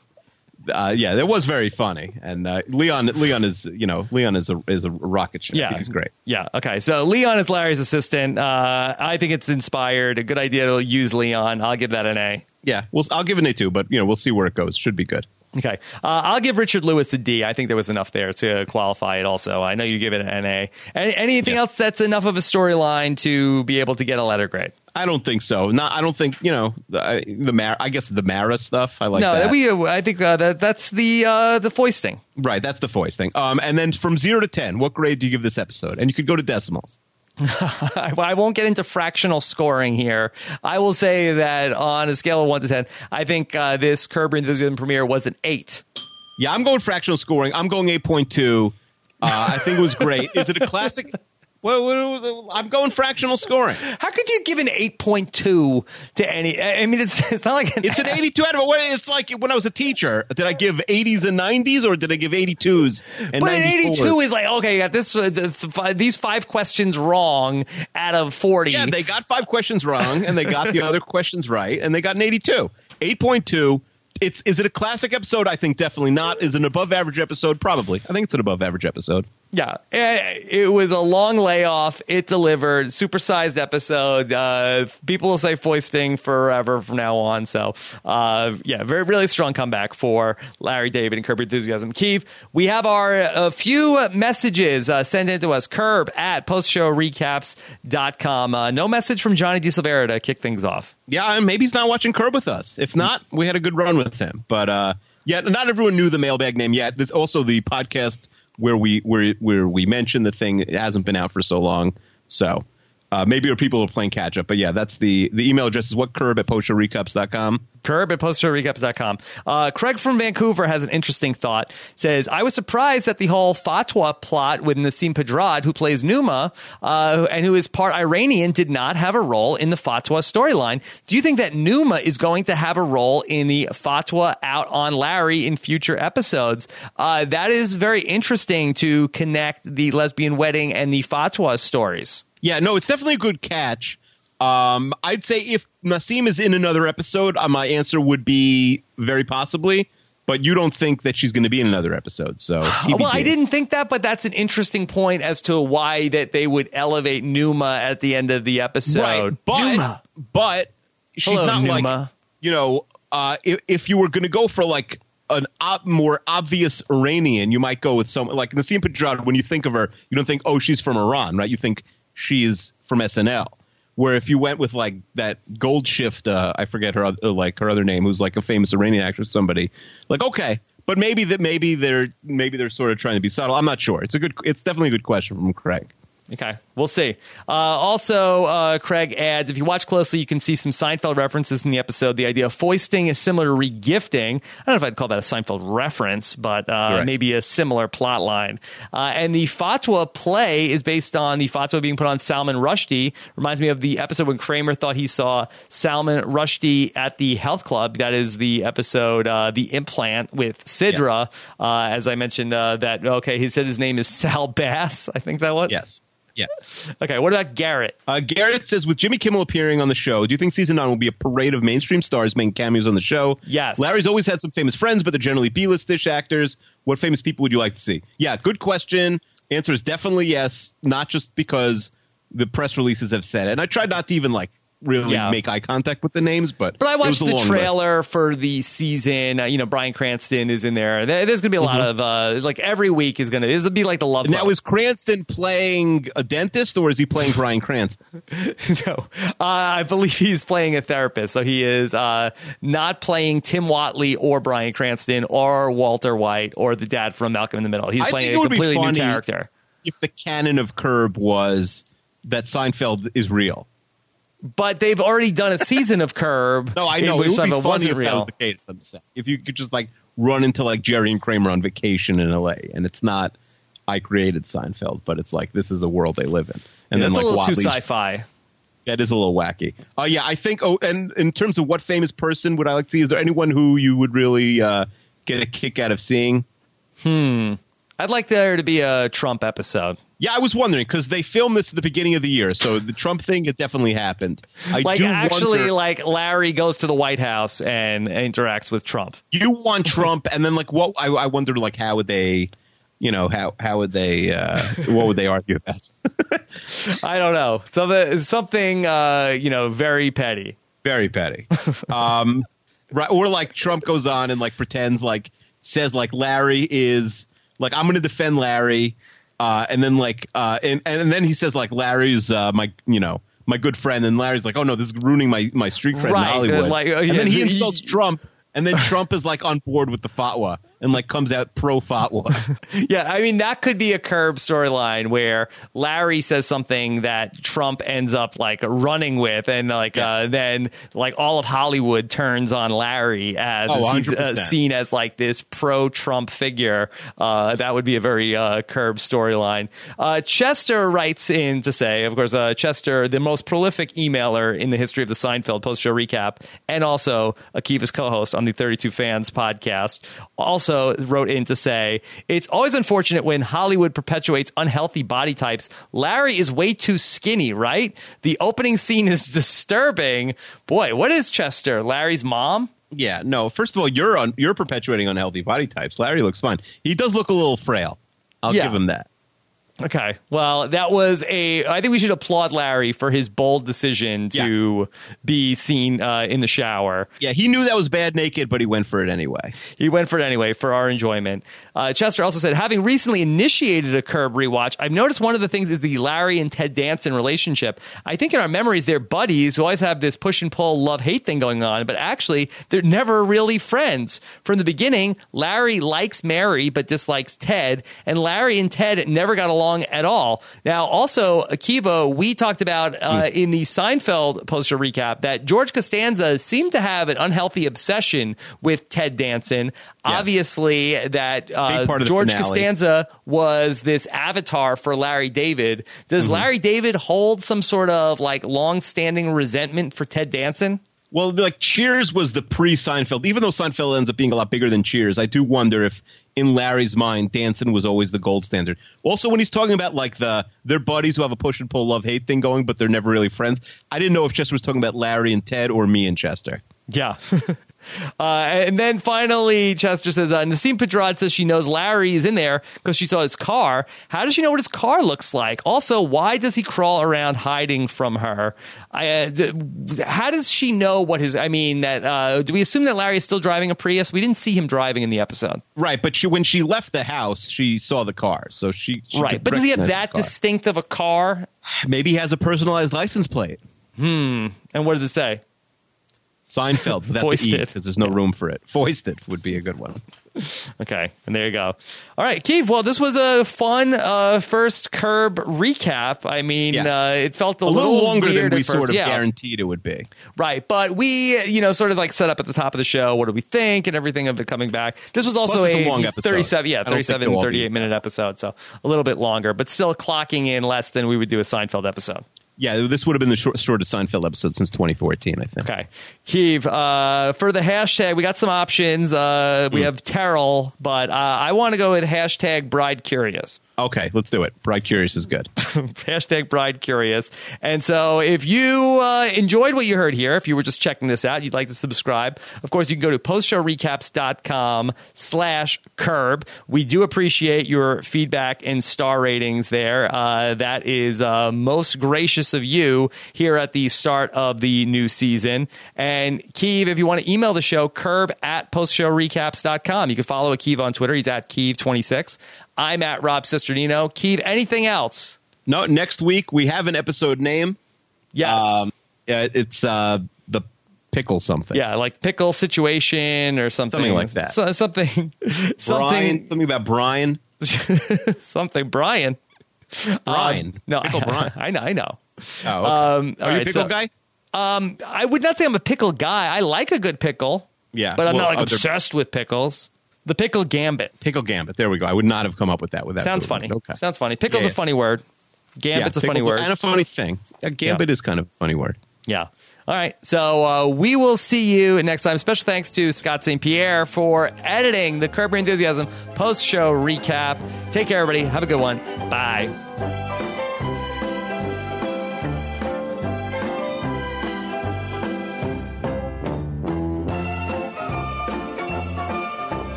uh, yeah, that was very funny, and uh, Leon, Leon is, you know, Leon is a is a rocket ship. Yeah, he's great. Yeah. Okay. So Leon is Larry's assistant. Uh, I think it's inspired. A good idea to use Leon. I'll give that an A. Yeah, well, I'll give it an A too. but you know, we'll see where it goes. Should be good. Okay. Uh, I'll give Richard Lewis a D. I think there was enough there to qualify it also. I know you give it an A. Any, anything Yeah. else that's enough of a storyline to be able to get a letter grade? I don't think so. Not, I don't think you know the, the Mar- I guess the Mara stuff. I like no, that. we. I think uh, that that's the uh, the foisting. right, that's the foisting. Um, and then from zero to ten, what grade do you give this episode? And you could go to decimals. I, I won't get into fractional scoring here. I will say that on a scale of one to ten, I think uh, this Curb Enthusiasm premiere was an eight. Yeah, I'm going fractional scoring. I'm going eight point two. Uh, I think it was great. Is it a classic? Well, I'm going fractional scoring. How could you give an eight point two to any? I mean, it's it's not like an, It's an 82 out of what it's like when I was a teacher. Did I give 80s and 90s or did I give 82s and But an eighty-two is like okay, you got this. Uh, the, the, these five questions wrong out of forty. Yeah, they got five questions wrong and they got the other questions right and they got an 82. 8.2. It's is it a classic episode? I think definitely not. Is it an above average episode? Probably. I think it's an above average episode. Yeah, Eh, it was a long layoff. It delivered supersized episode. Uh, people will say foisting forever from now on. So, uh, yeah, very really strong comeback for Larry David and Curb Enthusiasm. Keeve, we have our a few messages uh, sent in to us. Curb at postshowrecaps.com. Uh, no message from Johnny DeSilvera to kick things off. Yeah, maybe he's not watching Curb with us. If not, we had a good run with him. But uh, yeah, not everyone knew the mailbag name yet. There's also the podcast where we where where we mentioned the thing. It hasn't been out for so long, so uh, maybe people are playing catch up. But yeah, that's the the email address is what curb at postshowrecaps.com. Curb at postshowrecaps.com. Uh, Craig from Vancouver has an interesting thought. Says, I was surprised that the whole fatwa plot with Nasim Pedrad, who plays Numa, uh, and who is part Iranian, did not have a role in the fatwa storyline. Do you think that Numa is going to have a role in the fatwa out on Larry in future episodes? Uh, that is very interesting to connect the lesbian wedding and the fatwa stories. Yeah, no, it's definitely a good catch. Um, I'd say if Nasim is in another episode, uh, my answer would be very possibly. but you don't think that she's going to be in another episode. So, well, I didn't think that, but that's an interesting point as to why that they would elevate Numa at the end of the episode. Right, but Numa. but she's Hello, not like you know, uh, if, if you were going to go for like an ob- more obvious Iranian, you might go with someone like Nasim Pedrad. When you think of her, you don't think, oh, she's from Iran, right? You think she is from SNL. Where if you went with like that Goldshift, uh, I forget her other, like her other name, who's like a famous Iranian actress, somebody like okay, but maybe that maybe they're maybe they're sort of trying to be subtle. I'm not sure. It's a good, it's definitely a good question from Craig. Okay, we'll see. Uh, also, uh, Craig adds, if you watch closely, you can see some Seinfeld references in the episode. The idea of foisting is similar to regifting. I don't know if I'd call that a Seinfeld reference, but uh, Right. maybe a similar plot line. Uh, and the Fatwa play is based on the Fatwa being put on Salman Rushdie. Reminds me of the episode when Kramer thought he saw Salman Rushdie at the health club. That is the episode, uh, The Implant with Sidra. Uh, as I mentioned, uh, that, okay, he said his name is Sal Bass. I think that was. Yes, yes. Okay, what about Garrett? Uh, Garrett says, with Jimmy Kimmel appearing on the show, do you think season nine will be a parade of mainstream stars making cameos on the show? Yes. Larry's always had some famous friends, but they're generally B-list dish actors. What famous people would you like to see? Yeah, good question. Answer is definitely yes, not just because the press releases have said it. And I tried not to even like really Yeah. make eye contact with the names, but But I watched the long list. trailer for the season. Uh, you know, Bryan Cranston is in there. There- There's going to be a lot of uh, like every week is going to. This will be like the love. Mm-hmm. Now is Cranston playing a dentist or is he playing Bryan Cranston? no, uh, I believe he's playing a therapist. So he is uh, not playing Tim Whatley or Bryan Cranston or Walter White or the dad from Malcolm in the Middle. He's I playing a it would be completely new character. if the canon of Curb was that Seinfeld is real. But they've already done a season of Curb. No, I know it would be funny wasn't if that real. was the case. I'm saying if you could just like run into like Jerry and Kramer on vacation in L.A. and it's not I created Seinfeld, but it's like this is the world they live in, and Yeah, then like a little too sci-fi. That is a little wacky. Oh yeah, I think. Oh, and in terms of what famous person would I like to see? Is there anyone who you would really uh, get a kick out of seeing? I'd like there to be a Trump episode. Yeah, I was wondering because they filmed this at the beginning of the year, so the Trump thing it definitely happened. I Like do actually, wonder, like Larry goes to the White House and interacts with Trump. you want Trump, and then like what? I, I wonder like how would they, you know, how how would they, uh, what would they argue about? I don't know something something uh, you know very petty. Very petty. um, right, or like Trump goes on and like pretends like says like Larry is like I'm going to defend Larry, uh, and then like uh, and and then he says like Larry's uh, my you know my good friend, and Larry's like oh no this is ruining my my street cred Right, in Hollywood, uh, like, uh, and then he the- insults Trump. And then Trump is like on board with the fatwa and like comes out pro fatwa. Yeah, I mean that could be a curb storyline where Larry says something that Trump ends up like running with, and like uh, then like all of Hollywood turns on Larry as Oh, he's uh, seen as like this pro-Trump figure. Uh, that would be a very uh, curb storyline. Uh, Chester writes in to say, of course, uh, Chester, the most prolific emailer in the history of the Seinfeld post-show recap, and also Akiva's co-host on the 32 Fans podcast, also wrote in to say, it's always unfortunate when Hollywood perpetuates unhealthy body types. Larry is way too skinny, right? The opening scene is disturbing. Boy, what is Chester? Larry's mom? yeah, no. First of all, you're on you're perpetuating unhealthy body types. Larry looks fine. He does look a little frail. I'll Yeah. give him that. Okay. Well, that was a. I think we should applaud Larry for his bold decision to be seen uh, in the shower. Yeah, he knew that was bad naked, but he went for it anyway. He went for it anyway for our enjoyment. Uh, Chester also said, having recently initiated a Curb rewatch, I've noticed one of the things is the Larry and Ted Danson relationship. I think in our memories, they're buddies who always have this push and pull love hate thing going on, but actually, they're never really friends. From the beginning, Larry likes Mary but dislikes Ted, and Larry and Ted never got along at all. Now, also, Akiva, we talked about uh, in the Seinfeld poster recap that George Costanza seemed to have an unhealthy obsession with Ted Danson. Obviously, that uh, part of the George. Costanza was this avatar for Larry David. Does Mm-hmm. Larry David hold some sort of like long-standing resentment for Ted Danson? Well, like Cheers was the pre Seinfeld. Even though Seinfeld ends up being a lot bigger than Cheers, I do wonder if in Larry's mind, Danson was always the gold standard. Also, when he's talking about like the their buddies who have a push and pull love hate thing going, but they're never really friends. I didn't know if Chester was talking about Larry and Ted or me and Chester. Yeah. Uh, and then finally, Chester says, uh, Nasim Pedrad says she knows Larry is in there because she saw his car. How does she know what his car looks like? Also, why does he crawl around hiding from her? I, uh, d- how does she know what his? I mean, that uh, do we assume that Larry is still driving a Prius? We didn't see him driving in the episode, Right, but she, when she left the house, she saw the car, so she, she right? But does he have that of a car? Maybe he has a personalized license plate. Hmm. And what does it say? Seinfeld without the E because there's no room for it. Foisted would be a good one. Okay, and there you go. All right, Keeve. Well, this was a fun uh, first Curb recap. I mean, Yes. uh, it felt a, A little longer weird than we sort of yeah. guaranteed it would be. Right, but we, you know, sort of like set up at the top of the show. What do we think and everything of it coming back? This was also a a, long episode. 37, yeah, I 37, it'll all be 38 minute episode, so a little bit longer, but still clocking in less than we would do a Seinfeld episode. Yeah, this would have been the short, shortest Seinfeld episode since 2014, I think. Okay. Keeve, uh, for the hashtag, we got some options. Uh, we have Terrell, but uh, I want to go with hashtag bride curious. Okay, let's do it. Bride Curious is good. hashtag bride curious. And so if you uh, enjoyed what you heard here, if you were just checking this out, you'd like to subscribe, of course, you can go to postshowrecaps.com slash curb. We do appreciate your feedback and star ratings there. Uh, that is uh, most gracious of you here at the start of the new season. And Keeve, if you want to email the show, curb at postshowrecaps.com. You can follow Keeve on Twitter. He's at Keeve26. I'm at Rob Cesternino. Keeve, anything else? No, next week we have an episode name. Yes. Um, yeah, it's uh, the pickle something. yeah, like pickle situation or something, Something like that. So- something, Brian, something, about Brian. something. Brian. Brian. Um, no, pickle I, Brian. I know. I know. Oh, okay. Um, Are you right, a pickle so- guy? I would not say I'm a pickle guy. I like a good pickle. Yeah, but I'm well, not like other- obsessed with pickles. The pickle gambit Pickle Gambit. There we go. I would not have come up with that without. It. Sounds funny. Okay. Sounds funny. Pickle's Yeah. a funny word. Gambit's yeah, a funny word. and a funny thing. Yeah, Gambit Yeah. is kind of a funny word. Yeah. All right. So uh, we will see you next time. Special thanks to Scott St. Pierre for editing the Curb Your Enthusiasm post show recap. Take care, everybody. Have a good one. Bye.